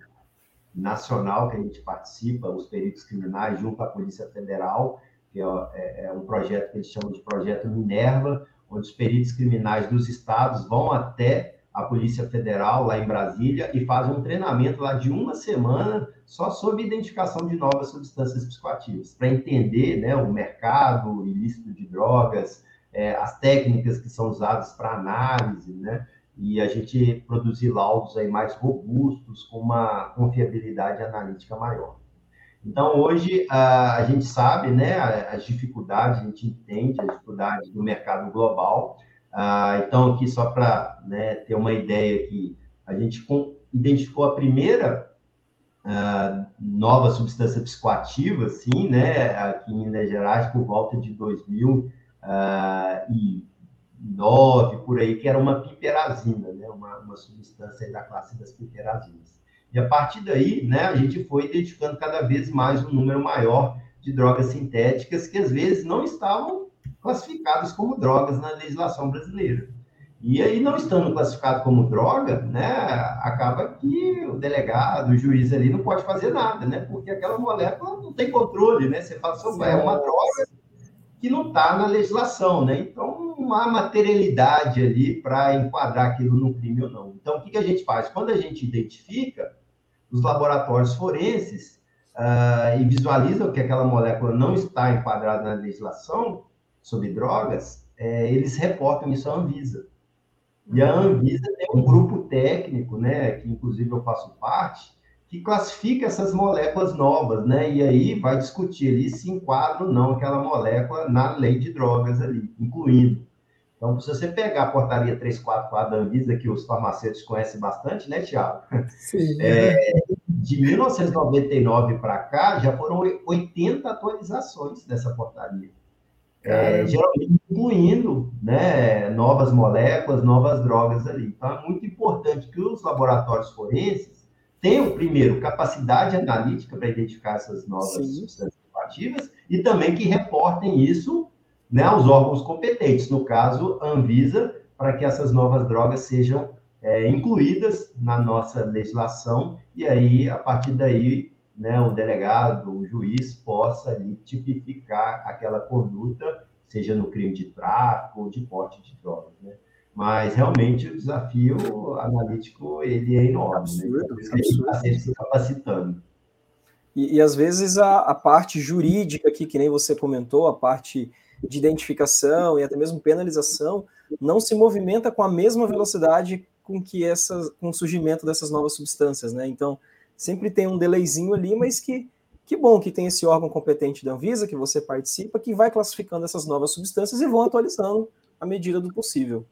nacional que a gente participa, os peritos criminais, junto à Polícia Federal, que é, é, é, um projeto que eles chamam de Projeto Minerva, onde os peritos criminais dos estados vão até a Polícia Federal, lá em Brasília, e fazem um treinamento lá de uma semana só sobre identificação de novas substâncias psicoativas, para entender né, o mercado o ilícito de drogas, é, as técnicas que são usadas para análise, né? e a gente produzir laudos aí mais robustos, com uma confiabilidade analítica maior. Então, hoje, a, gente sabe né, as dificuldades, a gente entende as dificuldades do mercado global. Ah, então, aqui, só para né, ter uma ideia que a gente identificou a primeira uh, nova substância psicoativa, assim, né, aqui em Minas Gerais, por volta de 2009, ah, por aí, que era uma piperazina, né, uma, uma substância da classe das piperazinas. E a partir daí, né, a gente foi identificando cada vez mais um número maior de drogas sintéticas que às vezes não estavam classificadas como drogas na legislação brasileira. E aí, não estando classificado como droga, né, acaba que o delegado, o juiz ali não pode fazer nada, né, porque aquela molécula não tem controle, né, você fala, Sim, é uma droga que não está na legislação, né, então não há materialidade ali para enquadrar aquilo no crime ou não. Então, o que, que a gente faz? Quando a gente identifica, os laboratórios forenses uh, e visualizam que aquela molécula não está enquadrada na legislação sobre drogas, é, eles reportam isso à Anvisa. E a Anvisa tem um grupo técnico, né, que inclusive eu faço parte, que classifica essas moléculas novas, né, e aí vai discutir ali se enquadra ou não aquela molécula na lei de drogas ali, incluindo. Então, se você pegar a portaria 344 da Anvisa, que os farmacêuticos conhecem bastante, né, Tiago? Sim. É, de 1999 para cá, já foram 80 atualizações dessa portaria é, geralmente incluindo né, novas moléculas, novas drogas ali. Então, é muito importante que os laboratórios forenses tenham, primeiro, capacidade analítica para identificar essas novas Sim. substâncias ativas e também que reportem isso né, aos órgãos competentes, no caso, a Anvisa, para que essas novas drogas sejam é, incluídas na nossa legislação e aí, a partir daí, né, o delegado, o juiz possa ali, tipificar aquela conduta, seja no crime de tráfico ou de porte de drogas, né? Mas realmente o desafio analítico ele é enorme, absurdo, né? Absurdo. está se capacitando. E, e, às vezes a, a parte jurídica aqui, que nem você comentou, a parte de identificação e até mesmo penalização, não se movimenta com a mesma velocidade com que essa, com o surgimento dessas novas substâncias, né? Então, sempre tem um delayzinho ali, mas que que bom que tem esse órgão competente da Anvisa, que você participa, que vai classificando essas novas substâncias e vão atualizando à medida do possível.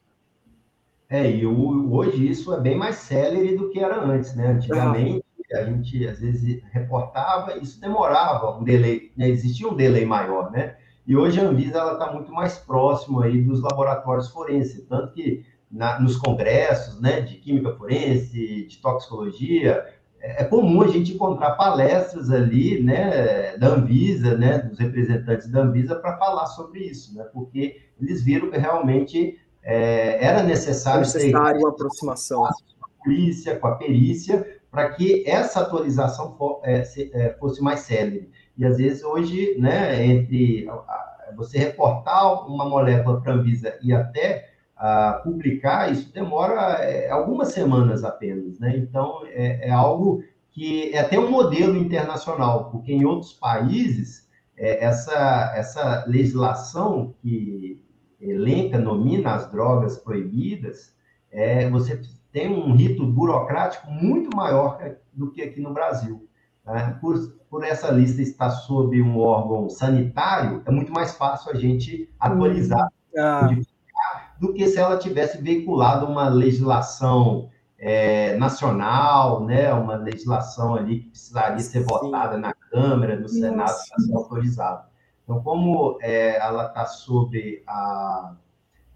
É, e o, hoje isso é bem mais célere do que era antes, né? Antigamente a gente às vezes reportava, isso demorava um delay, né? existia um delay maior, né? E hoje a Anvisa está muito mais próximo aí dos laboratórios forenses, tanto que na, nos congressos, né, de química forense, de toxicologia, é comum a gente encontrar palestras ali, né, da Anvisa, né, dos representantes da Anvisa para falar sobre isso, né, porque eles viram que realmente é, era necessário, necessário uma aproximação com a polícia, com a perícia, para que essa atualização é, é, fosse mais célere. E às vezes hoje, né, entre você reportar uma molécula para a Anvisa e até a publicar, isso demora é, algumas semanas apenas, né? Então, é, é, algo que é até um modelo internacional, porque em outros países, é, essa, essa legislação que elenca, nomina as drogas proibidas, é, você tem um rito burocrático muito maior do que aqui no Brasil. Né? Por, por essa lista estar sob um órgão sanitário, é muito mais fácil a gente atualizar, hum, ah do que se ela tivesse veiculado uma legislação é, nacional, né, uma legislação ali que precisaria ser Sim. votada na Câmara, no Senado, para ser autorizada. Então, como é, ela está sob a,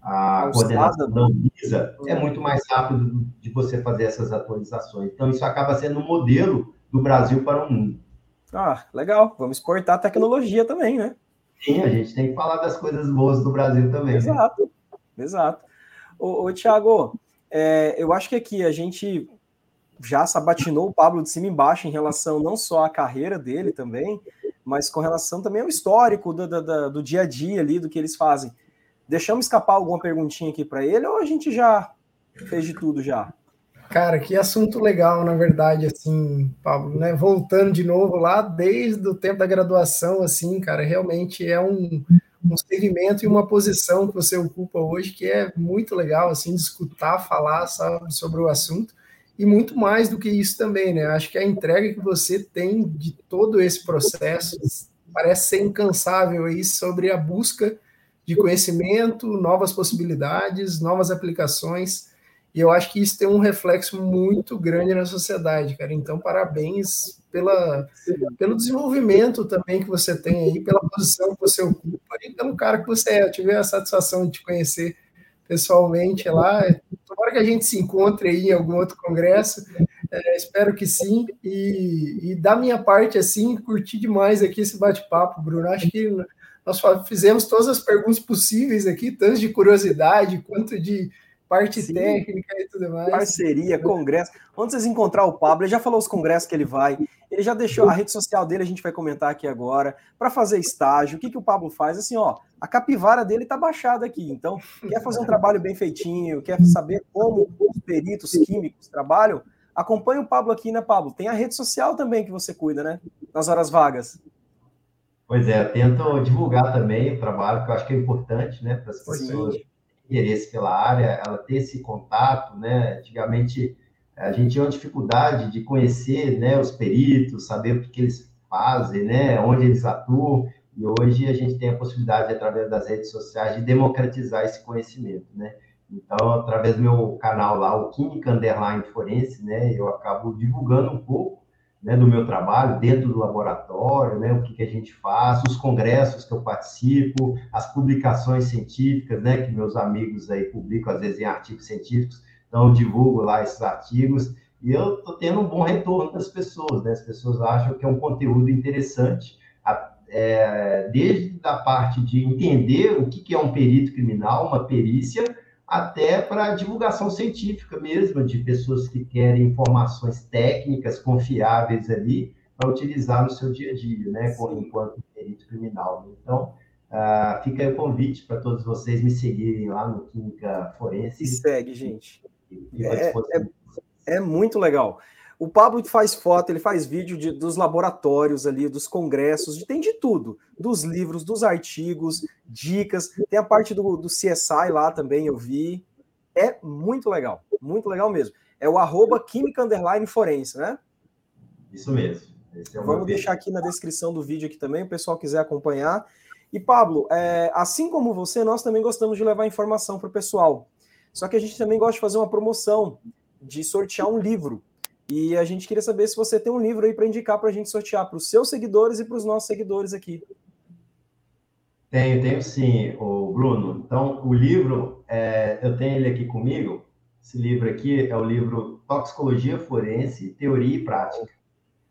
a coordenação da Anvisa, é muito mais rápido de você fazer essas atualizações. Então, isso acaba sendo um modelo do Brasil para o mundo. Ah, legal. Vamos exportar tecnologia também, né? Sim, a gente tem que falar das coisas boas do Brasil também. Né? Exato. Né? Exato. Ô, ô Tiago, é, eu acho que aqui a gente já sabatinou o Pablo de cima e embaixo em relação não só à carreira dele também, mas com relação também ao histórico do, do, do dia a dia ali, do que eles fazem. Deixamos escapar alguma perguntinha aqui para ele ou a gente já fez de tudo já? Cara, que assunto legal, na verdade, assim, Pablo, né? Voltando de novo lá, desde o tempo da graduação, assim, cara, realmente é um, um segmento e uma posição que você ocupa hoje que é muito legal, assim, de escutar, falar sabe, sobre o assunto e muito mais do que isso também, né? Acho que a entrega que você tem de todo esse processo parece ser incansável aí sobre a busca de conhecimento, novas possibilidades, novas aplicações. E eu acho que isso tem um reflexo muito grande na sociedade, cara. Então, parabéns pela, pelo desenvolvimento também que você tem aí, pela posição que você ocupa e pelo cara que você é. Eu tive a satisfação de te conhecer pessoalmente lá. Tomara que a gente se encontre aí em algum outro congresso. É, espero que sim. E, e, da minha parte, assim, curti demais aqui esse bate-papo, Bruno. Acho que nós fizemos todas as perguntas possíveis aqui, tanto de curiosidade quanto de parte Sim. técnica e tudo mais. Parceria, congresso. Onde vocês encontrar o Pablo, ele já falou os congressos que ele vai, ele já deixou a rede social dele, a gente vai comentar aqui agora, para fazer estágio. O que, que o Pablo faz? Assim, ó, a capivara dele tá baixada aqui. Então, quer fazer um trabalho bem feitinho, quer saber como os peritos químicos trabalham, acompanha o Pablo aqui, né, Pablo? Tem a rede social também que você cuida, né? Nas horas vagas. Pois é, tento divulgar também o trabalho, que eu acho que é importante, né, para as pessoas terem interesse pela área, ela ter esse contato, né? Antigamente a gente tinha uma dificuldade de conhecer, né, os peritos, saber o que, eles fazem, né, onde eles atuam, e hoje a gente tem a possibilidade, através das redes sociais, de democratizar esse conhecimento, né? Então, através do meu canal lá, o Química Underline Forense, né, eu acabo divulgando um pouco né, do meu trabalho dentro do laboratório, né, o que, que, a gente faz, os congressos que eu participo, as publicações científicas, né, que meus amigos aí publicam às vezes em artigos científicos, então eu divulgo lá esses artigos e eu estou tendo um bom retorno das pessoas, né, as pessoas acham que é um conteúdo interessante, é, desde a parte de entender o que, que é um perito criminal, uma perícia, até para divulgação científica mesmo, de pessoas que querem informações técnicas confiáveis ali para utilizar no seu dia a dia, né, enquanto perito criminal. Então, uh, fica aí o convite para todos vocês me seguirem lá no Química Forense. E segue, gente. É, é, é muito legal. O Pablo faz foto, ele faz vídeo de, dos laboratórios ali, dos congressos, de, tem de tudo, dos livros, dos artigos, dicas, tem a parte do, do CSI lá também, eu vi. É muito legal, muito legal mesmo. É o arroba Química Underline Forense, né? Isso mesmo. É Vamos deixar aqui na descrição do vídeo aqui também, o pessoal quiser acompanhar. E Pablo, é, assim como você, nós também gostamos de levar informação para o pessoal. Só que a gente também gosta de fazer uma promoção, de sortear um livro. E a gente queria saber se você tem um livro aí para indicar para a gente sortear para os seus seguidores e para os nossos seguidores aqui. Tenho, tenho sim, o Bruno. Então, o livro, é, eu tenho ele aqui comigo. Esse livro aqui é o livro Toxicologia Forense, Teoria e Prática.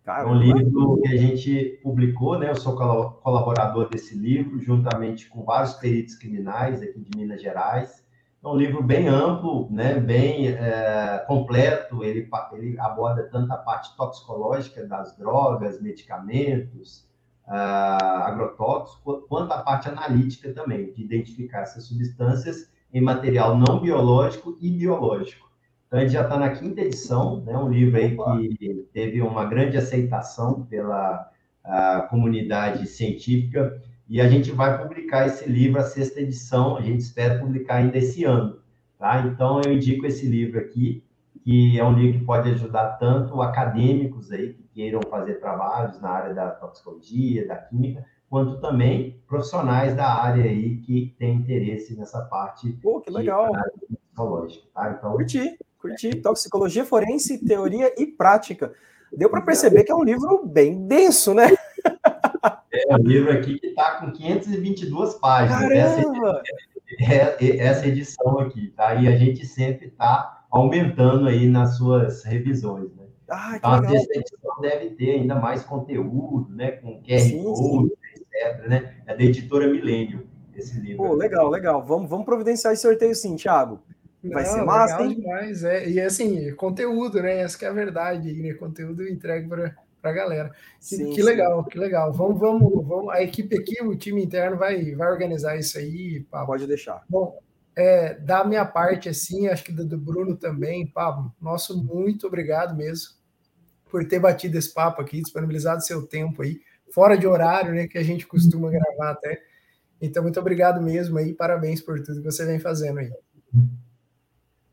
Caramba. É um livro que a gente publicou, né? Eu sou colaborador desse livro, juntamente com vários peritos criminais aqui de Minas Gerais. É um livro bem amplo, né, bem é, completo. Ele, ele aborda tanto a parte toxicológica das drogas, medicamentos, uh, agrotóxicos, quanto a parte analítica também, de identificar essas substâncias em material não biológico e biológico. Então, ele já está na quinta edição, né, um livro aí que teve uma grande aceitação pela comunidade científica e a gente vai publicar esse livro, a sexta edição, a gente espera publicar ainda esse ano, tá? Então, eu indico esse livro aqui, que é um livro que pode ajudar tanto acadêmicos aí que queiram fazer trabalhos na área da toxicologia, da química, quanto também profissionais da área aí que têm interesse nessa parte Pô, que legal. toxicológica, tá? Então, curti, curti. Toxicologia forense, teoria e prática. Deu para perceber que é um livro bem denso, né? É um livro aqui que está com 522 páginas. Essa edição, é, essa edição aqui, tá? E a gente sempre está aumentando aí nas suas revisões, né? Ah, então, essa edição deve ter ainda mais conteúdo, né? Com QR sim, Code, sim. etc, né? É da editora Milênio, esse livro. Pô, legal, legal. Vamos, vamos providenciar esse sorteio sim, Thiago. Vai Não, ser massa, hein? Demais, é. E assim, conteúdo, né? Essa que é a verdade, né? Conteúdo entregue para para a galera. Sim, que, legal, que legal. Vamos, vamos, vamos. A equipe aqui, o time interno vai, vai organizar isso aí, Pablo. Pode deixar. Bom, é, da minha parte, assim, acho que do, do Bruno também, Pablo, nosso muito obrigado mesmo por ter batido esse papo aqui, disponibilizado seu tempo aí, fora de horário, né, que a gente costuma gravar até. Então, muito obrigado mesmo aí, parabéns por tudo que você vem fazendo aí.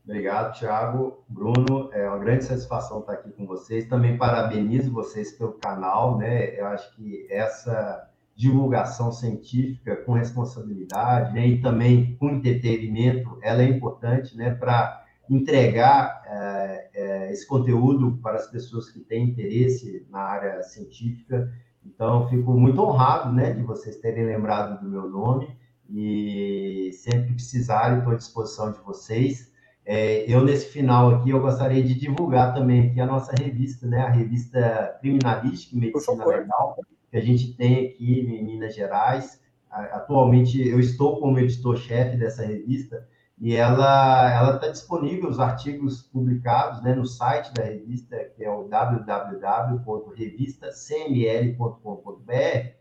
Obrigado, Thiago. Bruno, é uma grande satisfação estar aqui com vocês. Também parabenizo vocês pelo canal, né? Eu acho que essa divulgação científica com responsabilidade né? e também com entretenimento, ela é importante, né? Para entregar é, é, esse conteúdo para as pessoas que têm interesse na área científica. Então, fico muito honrado, né, de vocês terem lembrado do meu nome e sempre que precisarem, estou à disposição de vocês. É, eu, nesse final aqui, eu gostaria de divulgar também aqui a nossa revista, né? A revista Criminalística e Medicina Legal, que a gente tem aqui em Minas Gerais. Atualmente, eu estou como editor-chefe dessa revista e ela ela está disponível, os artigos publicados né, no site da revista, que é o www.revistacml.com.br,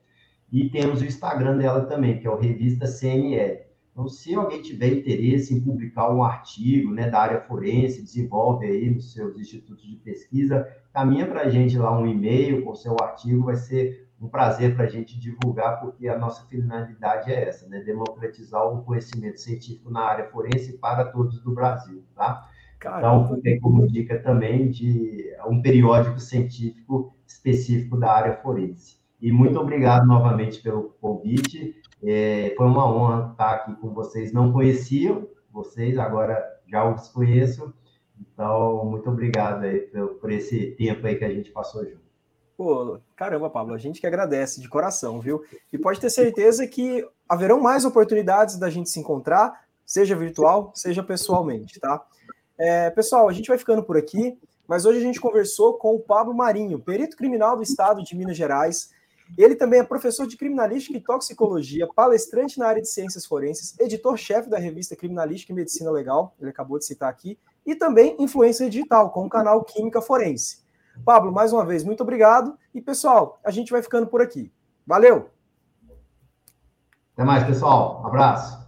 e temos o Instagram dela também, que é o Revista CML. Então, se alguém tiver interesse em publicar um artigo né, da área forense, desenvolve aí nos seus institutos de pesquisa, caminha para a gente lá um e-mail com o seu artigo, vai ser um prazer para a gente divulgar, porque a nossa finalidade é essa, né? Democratizar o conhecimento científico na área forense para todos do Brasil, tá? Caramba. Então, fica como dica também de um periódico científico específico da área forense. E muito obrigado novamente pelo convite. É, foi uma honra estar aqui com vocês. Não conheciam vocês, agora já os conheço. Então, muito obrigado aí por, por esse tempo aí que a gente passou junto. Pô, caramba, Pablo, a gente que agradece de coração, viu? E pode ter certeza que haverão mais oportunidades da gente se encontrar, seja virtual, seja pessoalmente, tá? É, pessoal, a gente vai ficando por aqui, mas hoje a gente conversou com o Pablo Marinho, perito criminal do estado de Minas Gerais, ele também é professor de criminalística e toxicologia, palestrante na área de ciências forenses, editor-chefe da revista Criminalística e Medicina Legal, ele acabou de citar aqui, e também influência digital com o canal Química Forense. Pablo, mais uma vez, muito obrigado. E pessoal, a gente vai ficando por aqui. Valeu! Até mais, pessoal. Um abraço.